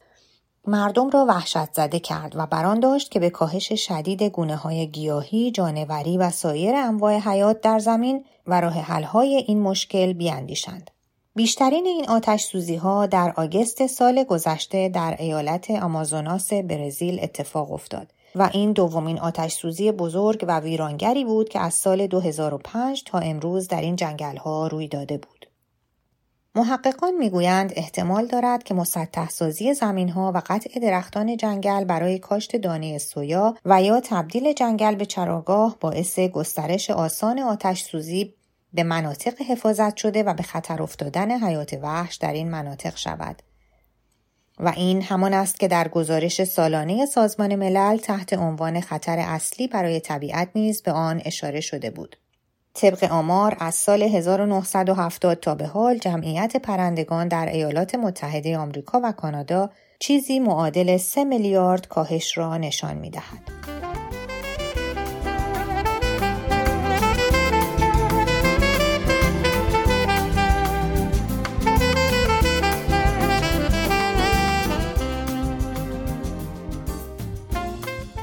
مردم را وحشت زده کرد و بران داشت که به کاهش شدید گونه های گیاهی، جانوری و سایر انواع حیات در زمین و راه های این مشکل بیاندیشند. بیشترین این آتش سوزی ها در آگست سال گذشته در ایالت آمازوناس برزیل اتفاق افتاد و این دومین آتش سوزی بزرگ و ویرانگری بود که از سال 2005 تا امروز در این جنگل ها روی داده بود. محققان می‌گویند احتمال دارد که مسطح سازی زمین ها و قطع درختان جنگل برای کاشت دانه سویا و یا تبدیل جنگل به چراگاه باعث گسترش آسان آتش سوزی به مناطق حفاظت شده و به خطر افتادن حیات وحش در این مناطق شود. و این همان است که در گزارش سالانه سازمان ملل تحت عنوان خطر اصلی برای طبیعت نیز به آن اشاره شده بود. طبق آمار از سال 1970 تا به حال جمعیت پرندگان در ایالات متحده آمریکا و کانادا چیزی معادل 3 میلیارد کاهش را نشان می دهد.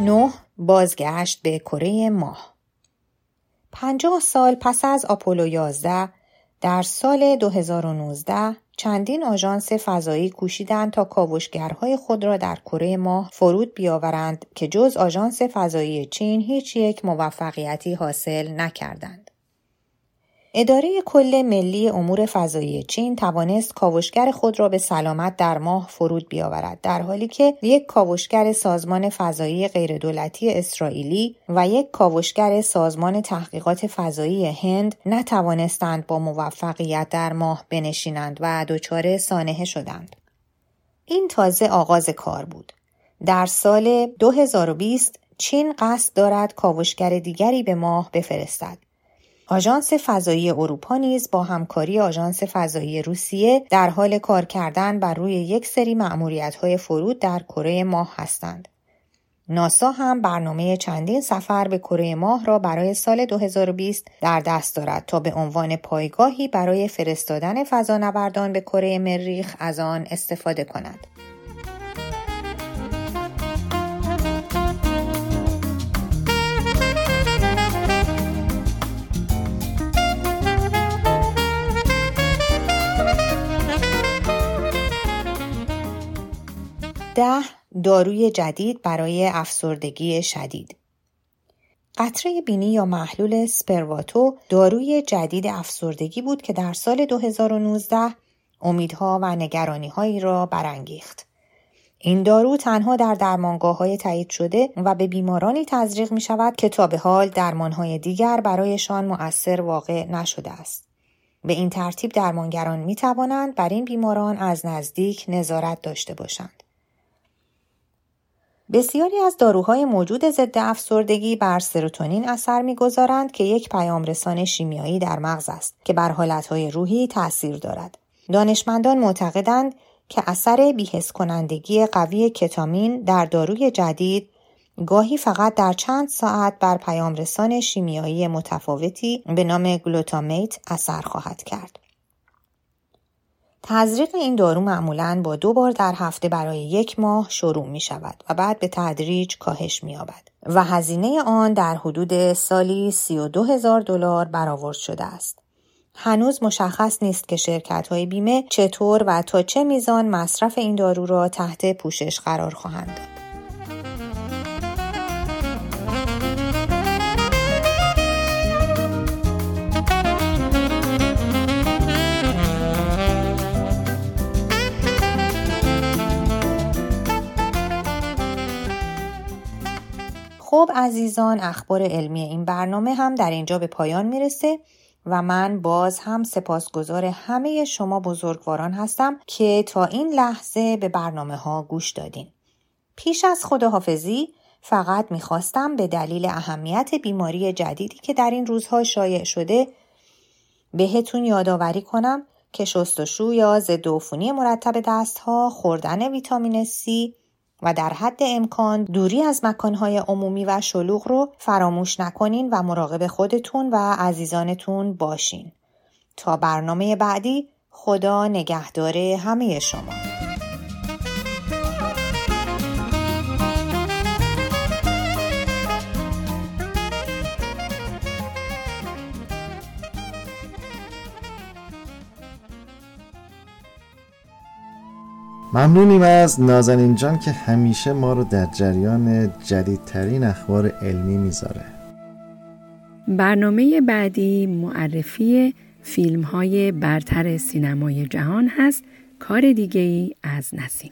نه بازگشت به کره ماه پنجاه سال پس از آپولو 11 در سال 2019 چندین آژانس فضایی کوشیدند تا کاوشگرهای خود را در کره ماه فرود بیاورند که جز آژانس فضایی چین هیچ یک موفقیتی حاصل نکردند. اداره کل ملی امور فضایی چین توانست کاوشگر خود را به سلامت در ماه فرود بیاورد در حالی که یک کاوشگر سازمان فضایی غیردولتی اسرائیلی و یک کاوشگر سازمان تحقیقات فضایی هند نتوانستند با موفقیت در ماه بنشینند و دچار سانحه شدند. این تازه آغاز کار بود. در سال 2020 چین قصد دارد کاوشگر دیگری به ماه بفرستد. آژانس فضایی اروپا نیز با همکاری آژانس فضایی روسیه در حال کار کردن بر روی یک سری های فرود در کره ماه هستند. ناسا هم برنامه چندین سفر به کره ماه را برای سال 2020 در دست دارد تا به عنوان پایگاهی برای فرستادن فضانوردان به کره مریخ از آن استفاده کند. ده داروی جدید برای افسردگی شدید قطره بینی یا محلول سپرواتو داروی جدید افسردگی بود که در سال 2019 امیدها و نگرانیهایی را برانگیخت. این دارو تنها در درمانگاه های تایید شده و به بیمارانی تزریق می شود که تا به حال درمان های دیگر برایشان مؤثر واقع نشده است. به این ترتیب درمانگران می توانند بر این بیماران از نزدیک نظارت داشته باشند. بسیاری از داروهای موجود ضد افسردگی بر سروتونین اثر می‌گذارند که یک پیامرسان شیمیایی در مغز است که بر حالتهای روحی تاثیر دارد. دانشمندان معتقدند که اثر بیهس کنندگی قوی کتامین در داروی جدید گاهی فقط در چند ساعت بر پیامرسان شیمیایی متفاوتی به نام گلوتامیت اثر خواهد کرد. تزریق این دارو معمولا با دو بار در هفته برای یک ماه شروع می شود و بعد به تدریج کاهش می یابد و هزینه آن در حدود سالی 32 هزار دلار برآورد شده است. هنوز مشخص نیست که شرکت های بیمه چطور و تا چه میزان مصرف این دارو را تحت پوشش قرار خواهند داد. خب عزیزان اخبار علمی این برنامه هم در اینجا به پایان می‌رسه و من باز هم سپاسگزار همه شما بزرگواران هستم که تا این لحظه به برنامه ها گوش دادین. پیش از خداحافظی فقط می‌خواستم به دلیل اهمیت بیماری جدیدی که در این روزها شایع شده بهتون یادآوری کنم که شستشو یا ضد عفونی مرتب دستها، خوردن ویتامین C و در حد امکان دوری از مکانهای عمومی و شلوغ رو فراموش نکنین و مراقب خودتون و عزیزانتون باشین. تا برنامه بعدی خدا نگهدار همه شما. ممنونیم از نازنین جان که همیشه ما رو در جریان جدیدترین اخبار علمی می‌ذاره. برنامه بعدی معرفی فیلم های برتر سینمای جهان هست. کار دیگه ای از نسیم.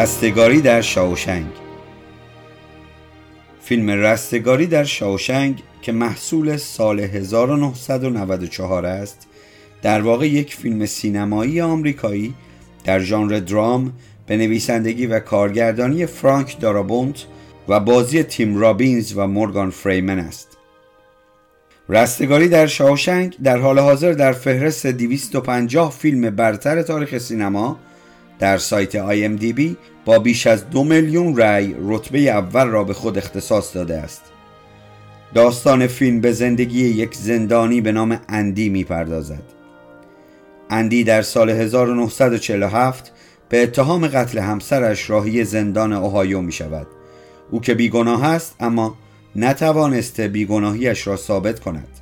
رستگاری در شاوشنگ. فیلم رستگاری در شاوشنگ که محصول سال 1994 است در واقع یک فیلم سینمایی آمریکایی در ژانر درام به نویسندگی و کارگردانی فرانک دارابونت و بازی تیم رابینز و مورگان فریمن است. رستگاری در شاوشنگ در حال حاضر در فهرست 250 فیلم برتر تاریخ سینما در سایت IMDb با بیش از دو میلیون رأی رتبه اول را به خود اختصاص داده است. داستان فیلم به زندگی یک زندانی به نام اندی می پردازد. اندی در سال 1947 به اتهام قتل همسرش راهی زندان اوهایو می شود. او که بیگناه است اما نتوانسته بیگناهیش را ثابت کند.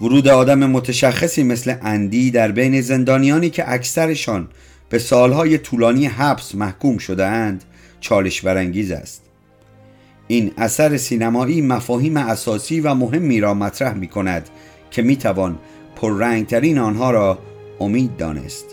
ورود آدم متشخصی مثل اندی در بین زندانیانی که اکثرشان به سالهای طولانی حبس محکوم شده اند چالش برانگیز است. این اثر سینمایی مفاهیم اساسی و مهمی را مطرح می کند که می توان پررنگترین آنها را امید دانست.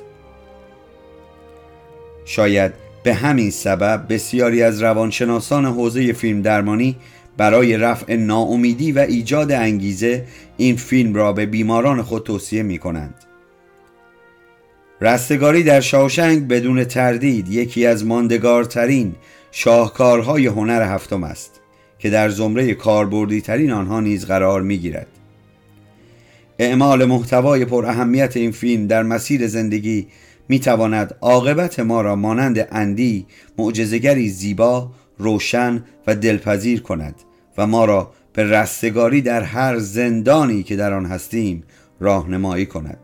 شاید به همین سبب بسیاری از روانشناسان حوزه فیلم درمانی برای رفع ناامیدی و ایجاد انگیزه این فیلم را به بیماران خود توصیه می کنند. رستگاری در شاوشنگ بدون تردید یکی از ماندگارترین شاهکارهای هنر هفتم است. که در زمره کاربردی ترین آنها نیز قرار می گیرد. اعمال محتوای پر اهمیت این فیلم در مسیر زندگی می تواند عاقبت ما را مانند اندی معجزگری زیبا، روشن و دلپذیر کند و ما را به رستگاری در هر زندانی که در آن هستیم راهنمایی کند.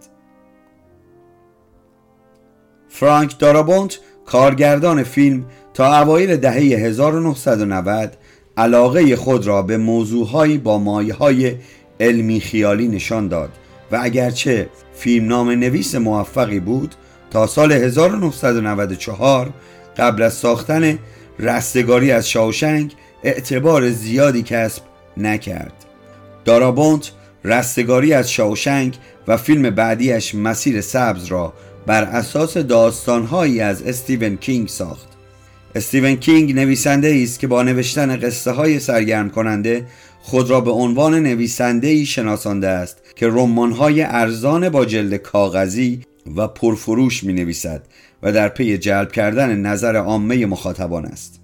فرانک دارابونت کارگردان فیلم تا اوایل دهه 1990 علاقه خود را به موضوعهایی با مایه های علمی خیالی نشان داد و اگرچه فیلم نام نویس موفقی بود تا سال 1994 قبل از ساختن رستگاری از شاوشنگ اعتبار زیادی کسب نکرد. دارابونت رستگاری از شاوشنگ و فیلم بعدیش مسیر سبز را بر اساس داستانهایی از استیون کینگ ساخت. استیون کینگ نویسنده است که با نوشتن قصه های سرگرم کننده خود را به عنوان نویسنده ای شناسانده است که رمان ارزان با جلد کاغذی و پرفروش می نویسد و در پی جلب کردن نظر عامه مخاطبان است.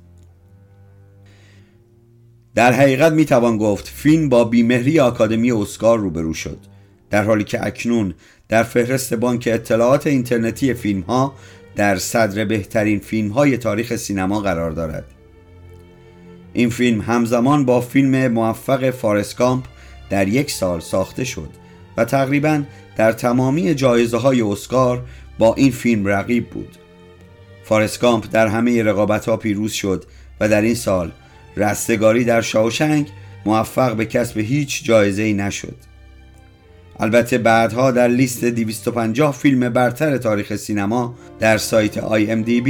در حقیقت می توان گفت فیلم با بیمهری آکادمی اسکار روبرو شد در حالی که اکنون در فهرست بانک اطلاعات اینترنتی فیلم ها در صدر بهترین فیلم های تاریخ سینما قرار دارد. این فیلم همزمان با فیلم موفق فارسکامپ در یک سال ساخته شد و تقریبا در تمامی جایزه های اسکار با این فیلم رقیب بود. فارسکامپ در همه رقابت ها پیروز شد و در این سال رستگاری در شاوشنگ موفق به کسب هیچ جایزه ای نشد. البته بعدها در لیست 250 فیلم برتر تاریخ سینما در سایت IMDb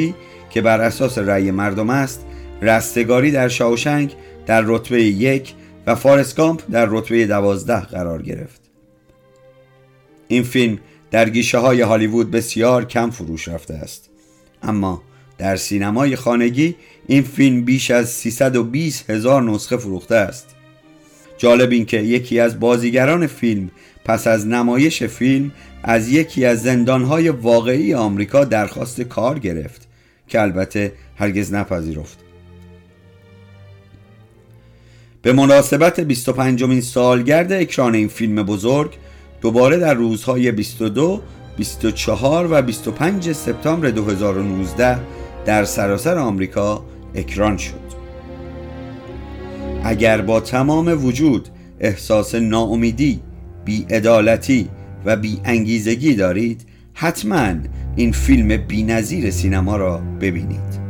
که بر اساس رأی مردم است رستگاری در شاوشنگ در رتبه یک و فارسکامپ در رتبه دوازده قرار گرفت. این فیلم در گیشه های هالیوود بسیار کم فروش رفته است. اما در سینمای خانگی این فیلم بیش از 320 هزار نسخه فروخته است. جالب این که یکی از بازیگران فیلم پس از نمایش فیلم از یکی از زندانهای واقعی آمریکا درخواست کار گرفت که البته هرگز نپذیرفت. به مناسبت 25 مین سالگرد اکران این فیلم بزرگ دوباره در روزهای 22 24 و 25 سپتامبر 2019 در سراسر آمریکا اکران شد. اگر با تمام وجود احساس ناامیدی بیعدالتی و بی انگیزگی دارید حتما این فیلم بی سینما را ببینید.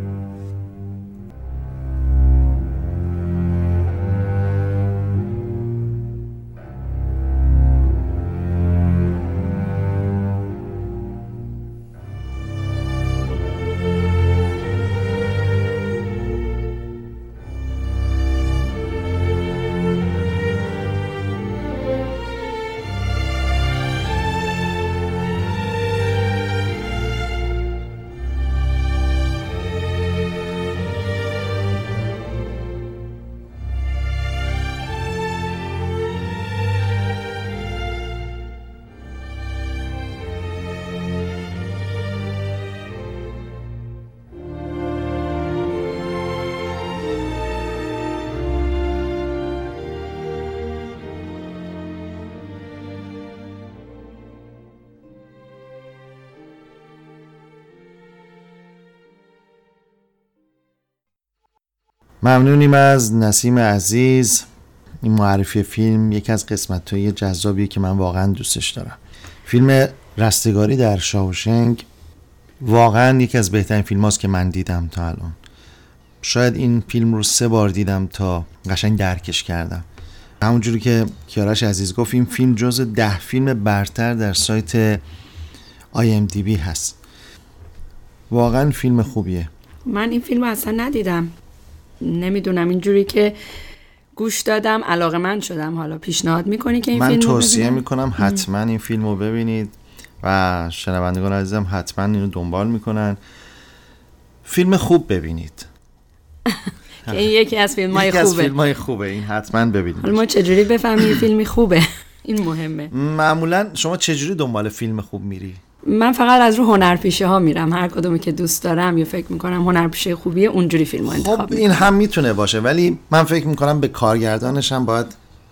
ممنونیم از نسیم عزیز. این معرفی فیلم یکی از قسمت های جذابیه که من واقعا دوستش دارم. فیلم رستگاری در شاوشنگ واقعا یکی از بهترین فیلم هاست که من دیدم تا الان. شاید این فیلم رو سه بار دیدم تا قشنگ درکش کردم. همونجوری که کیارش عزیز گفت این فیلم جز ده فیلم برتر در سایت IMDb هست. واقعا فیلم خوبیه. من این فیلم اصلا ندیدم. نمی‌دونم اینجوری که گوش دادم علاقه من شدم. حالا پیشنهاد می‌کنی که این من فیلم توصیه می‌کنم حتما این فیلم رو ببینید و شنوندگان عزیزم حتما اینو دنبال می‌کنن. فیلم خوب ببینید. که این یکی از فیلم های خوبه. فیلم های خوبه. این حتما ببینید. ما چجوری بفهمیم فیلمی خوبه؟ این مهمه. معمولا شما چجوری دنبال فیلم خوب میری؟ من فقط از رو هنرپیشه ها میرم. هر کدومی که دوست دارم یا فکر می‌کنم هنرپیشه خوبیه اونجوری فیلم انتخاب خب این هم می‌تونه باشه ولی من فکر می‌کنم به کارگردانش هم باید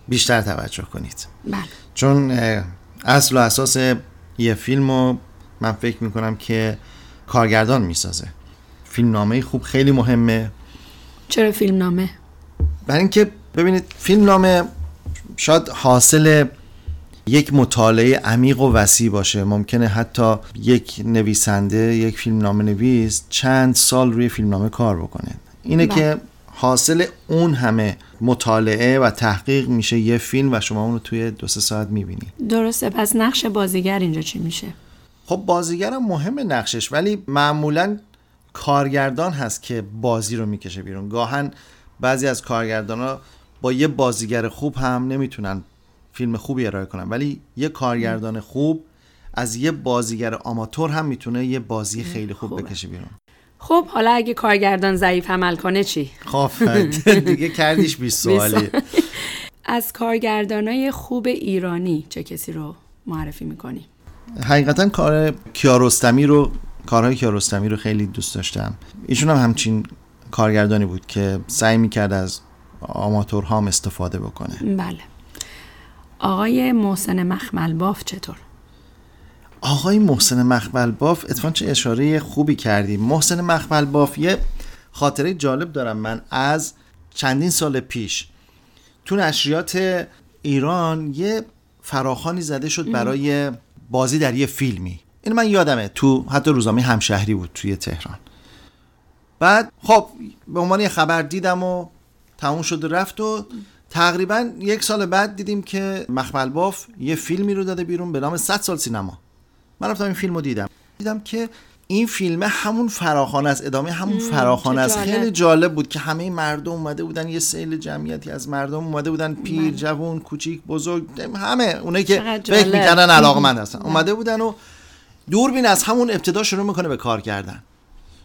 بیشتر توجه کنید. بله. چون اصل و اساس یه فیلم رو من فکر می‌کنم که کارگردان می‌سازه. فیلم نامه خوب خیلی مهمه. چرا فیلم نامه؟ برای اینکه ببینید فیلم نامه شاید حاصل یک مطالعه عمیق و وسیع باشه. ممکنه حتی یک نویسنده یک فیلم نامه نویس چند سال روی فیلم نامه کار بکنه. اینه بله. که حاصل اون همه مطالعه و تحقیق میشه یه فیلم و شما اون رو توی دو سه ساعت می‌بینی. درسته. پس نقش بازیگر اینجا چی میشه؟ خب بازیگرم مهمه نقشش ولی معمولا کارگردان هست که بازی رو می‌کشه بیرون. گاهن بعضی از کارگردان ها با یه بازیگر خوب هم نمی‌تونن فیلم خوبی ارائه کنن ولی یه کارگردان خوب از یه بازیگر آماتور هم می‌تونه یه بازی خیلی خوب خوبه. بکشه بیرون. خب حالا اگه کارگردان ضعیف عمل کنه چی؟ خب دیگه کردیش 20 سوالی. از کارگردانای خوب ایرانی چه کسی رو معرفی می‌کنی؟ حقیقتا کار کیارستمی رو کارهای کیارستمی رو خیلی دوست داشتم. ایشون هم همچین کارگردانی بود که سعی می‌کرد از آماتورها هم استفاده بکنه. بله. آقای محسن مخمل باف چطور؟ آقای محسن مخمل باف اتفاقا چه اشاره خوبی کردی. محسن مخمل باف یه خاطره جالب دارم من از چندین سال پیش. تو نشریات ایران یه فراخانی زده شد برای بازی در یه فیلمی. این من یادمه. تو حتی روزنامه همشهری بود توی تهران. بعد خب به عنوان یه خبر دیدم و تموم شد و رفت و تقریبا یک سال بعد دیدیم که مخمل باف یه فیلمی رو داده بیرون به نام 100 سال سینما. من رفتم این فیلم رو دیدم. دیدم که این فیلم همون فراخانه است. ادامه همون فراخانه است. خیلی جالب. بود که همه مردم اومده بودن یه سیل جمعیتی از مردم اومده بودن پیر جوون کوچیک بزرگ همه اونایی که فکر. می‌کردن علاقمند هستن. اومده بودن و دوربین از همون ابتدا شروع می‌کنه به کار کردن.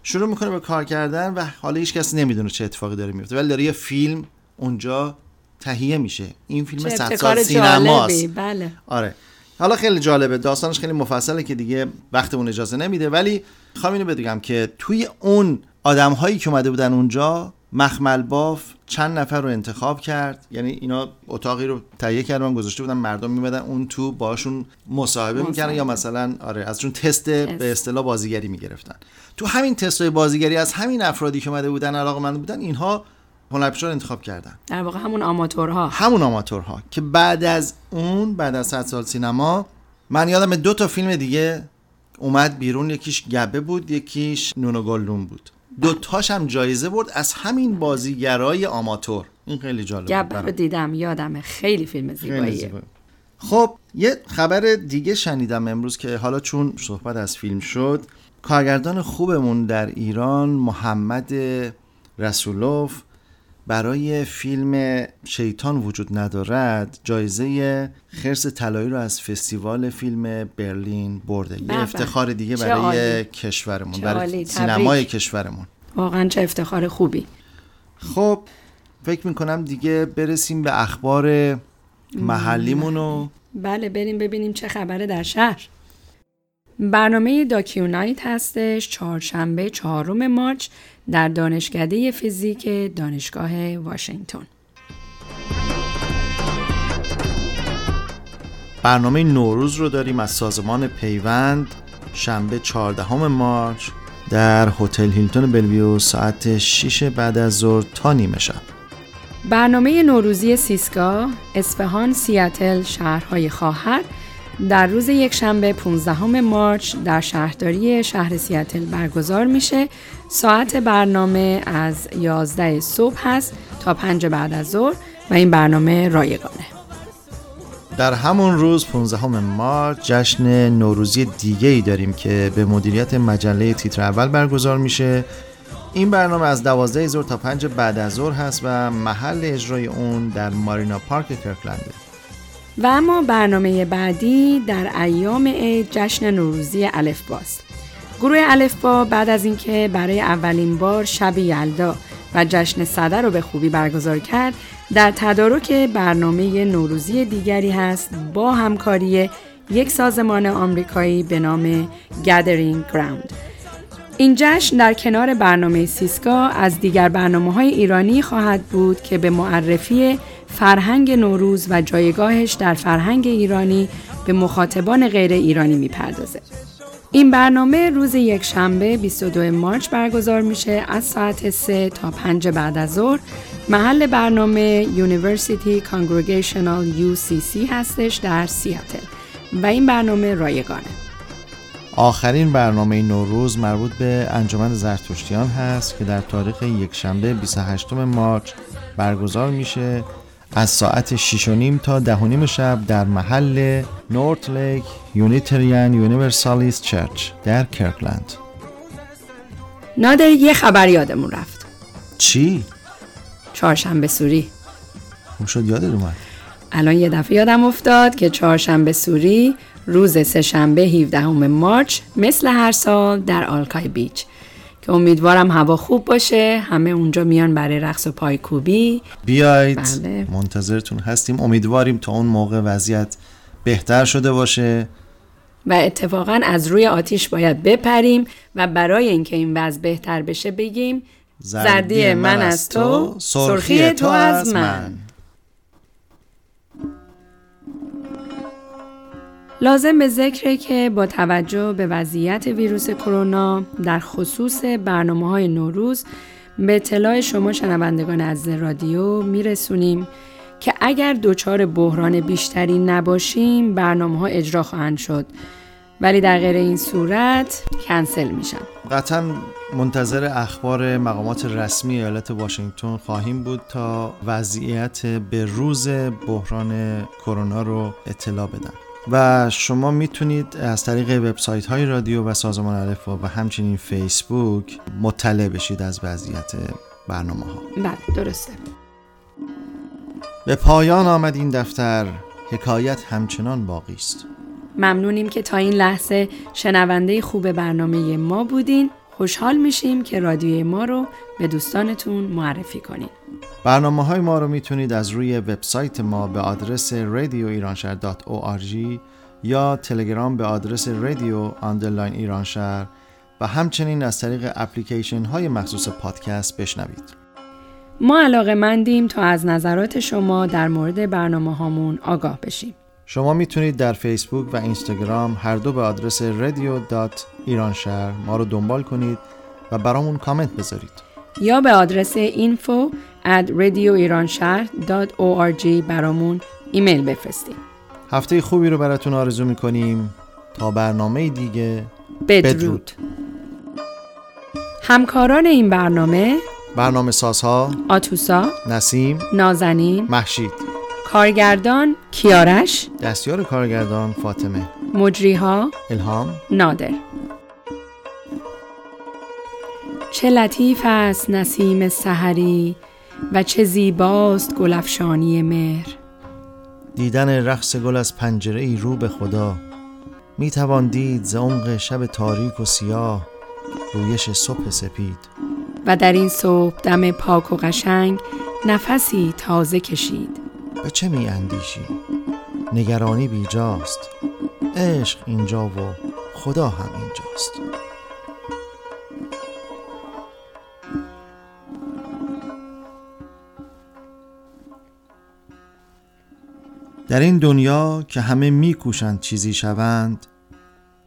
شروع می‌کنه به کار کردن و حالا هیچ کس نمی‌دونه چه اتفاقی داره میفته ولی داره یه فیلم اونجا تهیه میشه. این فیلم 100 سال سینماست. بله. آره. حالا خیلی جالبه. داستانش خیلی مفصله که دیگه وقتمون اجازه نمیده. ولی می‌خوام اینو بگم که توی اون آدم هایی که اومده بودن اونجا مخمل باف چند نفر رو انتخاب کرد. یعنی اینا اتاقی رو تهیه کردن گذاشته بودن مردم میمدن اون تو باشون مصاحبه می‌کردن یا مثلا آره ازشون تست به اصطلاح بازیگری می‌گرفتن. تو همین تست بازیگری از همین افرادی که اومده بودن علاقه بودن اینها هنرپیشه رو انتخاب کردن. در واقع همون آماتورها. همون آماتورها. که بعد از اون بعد از 100 سال سینما من یادم دو تا فیلم دیگه اومد بیرون. یکیش گبه بود یکیش نون و گلدون بود. دو تاش هم جایزه برد از همین بازیگرای آماتور. این خیلی جالب بود گبه رو. دیدم یادمه خیلی فیلم زیباییه. زیبا. خب یه خبر دیگه شنیدم امروز که حالا چون صحبت از فیلم شد کارگردان خوبمون در ایران محمد رسولوف برای فیلم شیطان وجود ندارد جایزه خرس طلایی رو از فستیوال فیلم برلین برده یه به. افتخار دیگه برای عالی. کشورمون برای. سینمای. کشورمون واقعا چه افتخار خوبی خب فکر می‌کنم دیگه برسیم به اخبار محلیمون و بله بریم ببینیم چه خبره در شهر برنامه داکیونایت هستش چهارشنبه چهارم مارچ در دانشکده فیزیک دانشگاه واشنگتن. برنامه نوروز رو داریم از سازمان پیوند شنبه 14 مارچ در هتل هیلتون بلویو ساعت 6 بعد از ظهر تا نیمه شب. برنامه نوروزی سیسکا، اصفهان، سیاتل، شهرهای خواهر در روز یکشنبه 15 مارچ در شهرداری شهر سیاتل برگزار میشه. ساعت برنامه از 11 صبح هست تا 5 بعد از ظهر و این برنامه رایگانه. در همون روز 15 مارچ جشن نوروزی دیگه ای داریم که به مدیریت مجله تیتر اول برگزار میشه این برنامه از 12 ظهر تا 5 بعد از ظهر هست و محل اجرای اون در مارینا پارک کرکلنده و اما برنامه بعدی در ایام عید جشن نوروزی الفباست. گروه الفبا بعد از اینکه برای اولین بار شب یلدا و جشن صده رو به خوبی برگزار کرد، در تدارک برنامه نوروزی دیگری هست با همکاری یک سازمان آمریکایی به نام Gathering Ground. این جشن در کنار برنامه سیسکا از دیگر برنامه های ایرانی خواهد بود که به معرفی فرهنگ نوروز و جایگاهش در فرهنگ ایرانی به مخاطبان غیر ایرانی می‌پردازه. این برنامه روز یک شنبه 22 مارچ برگزار میشه از ساعت 3 تا 5 بعد از ظهر. محل برنامه University Congregational UCC هستش در سیاتل و این برنامه رایگانه. آخرین برنامه نوروز مربوط به انجمن زرتشتیان هست که در تاریخ یک شنبه 28 مارچ برگزار میشه. از ساعت 6 نیم تا ده نیم شب در محل Northlake Unitarian Universalist Church در کرکلند نادر یه خبر یادمون رفت. چی؟ چهارشنبه سوری. خوب شد یادت اومد. الان یه دفعه یادم افتاد که چهارشنبه سوری روز سهشنبه 17 مارچ مثل هر سال در آلکای بیچ. که امیدوارم هوا خوب باشه. همه اونجا میان برای رقص و پایکوبی. بیاید بله. منتظرتون هستیم. امیدواریم تا اون موقع وضعیت بهتر شده باشه. و اتفاقا از روی آتیش باید بپریم و برای اینکه این وضع بهتر بشه بگیم زردی من از تو سرخی تو از من. لازم به ذکره که با توجه به وضعیت ویروس کرونا در خصوص برنامه های نوروز به اطلاع شما شنوندگان از رادیو میرسونیم که اگر دچار بحران بیشتری نباشیم برنامه ها اجرا خواهند شد. ولی در غیر این صورت کنسل میشن قطعا منتظر اخبار مقامات رسمی ایالت واشنگتن خواهیم بود تا وضعیت به روز بحران کرونا رو اطلاع بدن. و شما می‌تونید از طریق وبسایت های رادیو و سازمان الفا و همچنین فیسبوک مطلع بشید از وضعیت برنامه ها بله درسته. به پایان آمد این دفتر. حکایت همچنان باقی است. ممنونیم که تا این لحظه شنونده خوب برنامه ما بودین. خوشحال میشیم که رادیوی ما رو به دوستانتون معرفی کنین. برنامه های ما رو می‌تونید از روی وبسایت ما به آدرس radioiranshahr.org یا تلگرام به آدرس رادیو underline ایرانشهر و همچنین از طریق اپلیکیشن های مخصوص پادکست بشنوید. ما علاقه مندیم تا از نظرات شما در مورد برنامه هامون آگاه بشیم. شما می‌تونید در فیسبوک و اینستاگرام هر دو به آدرس رادیو ایرانشهر ما رو دنبال کنید و برامون کامنت بذارید. یا به آدرس info at radioiranshahr.org برامون ایمیل بفرستید. هفته خوبی رو براتون آرزو می‌کنیم تا برنامه دیگه بدرود. بدرود. همکاران این برنامه برنامه سازها آتوسا، نسیم نازنین، محشید کارگردان کیارش، دستیار کارگردان فاطمه مجریها الهام نادر چه لطیف است نسیم سحری و چه زیباست گلفشانی مهر. دیدن رقص گل از پنجره ای رو به خدا. می توان دید ز عمق شب تاریک و سیاه رویش صبح سپید. و در این صبح دم پاک و قشنگ نفسی تازه کشید. به چه می اندیشی؟ نگرانی بیجاست. عشق اینجا و خدا هم اینجاست. در این دنیا که همه میکوشند چیزی شوند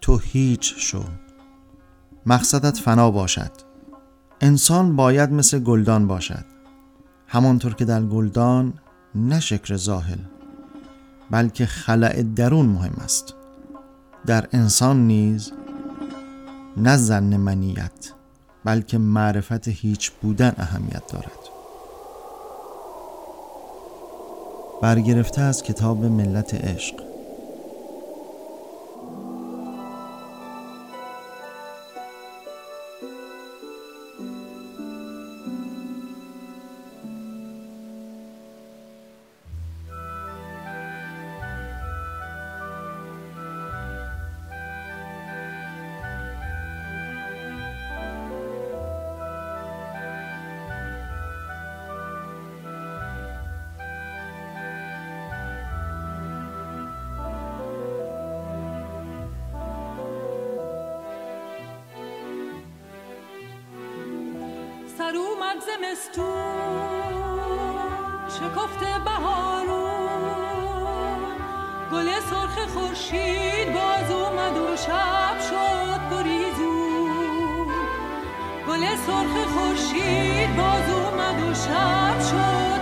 تو هیچ شو. مقصدت فنا باشد. انسان باید مثل گلدان باشد. همانطور که در گلدان نه شکر ظاهر بلکه خلع درون مهم است. در انسان نیز نه زن منیت بلکه معرفت هیچ بودن اهمیت دارد. برگرفته از کتاب ملت عشق. اومد زمستون شکفته بهارون گل سرخ خورشید باز اومد و شب شد گریزون گل سرخ خورشید باز اومد و شب شد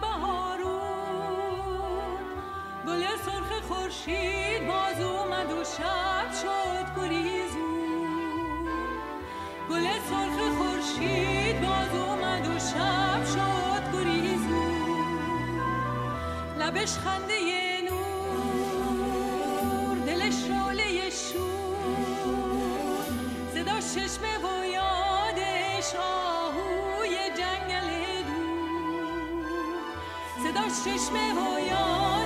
بهارون گل سرخ خورشید باز اومد و شب شد گریزون گل سرخ خورشید باز اومد و شب شد گریزون لبش خنده Krzyż me woją.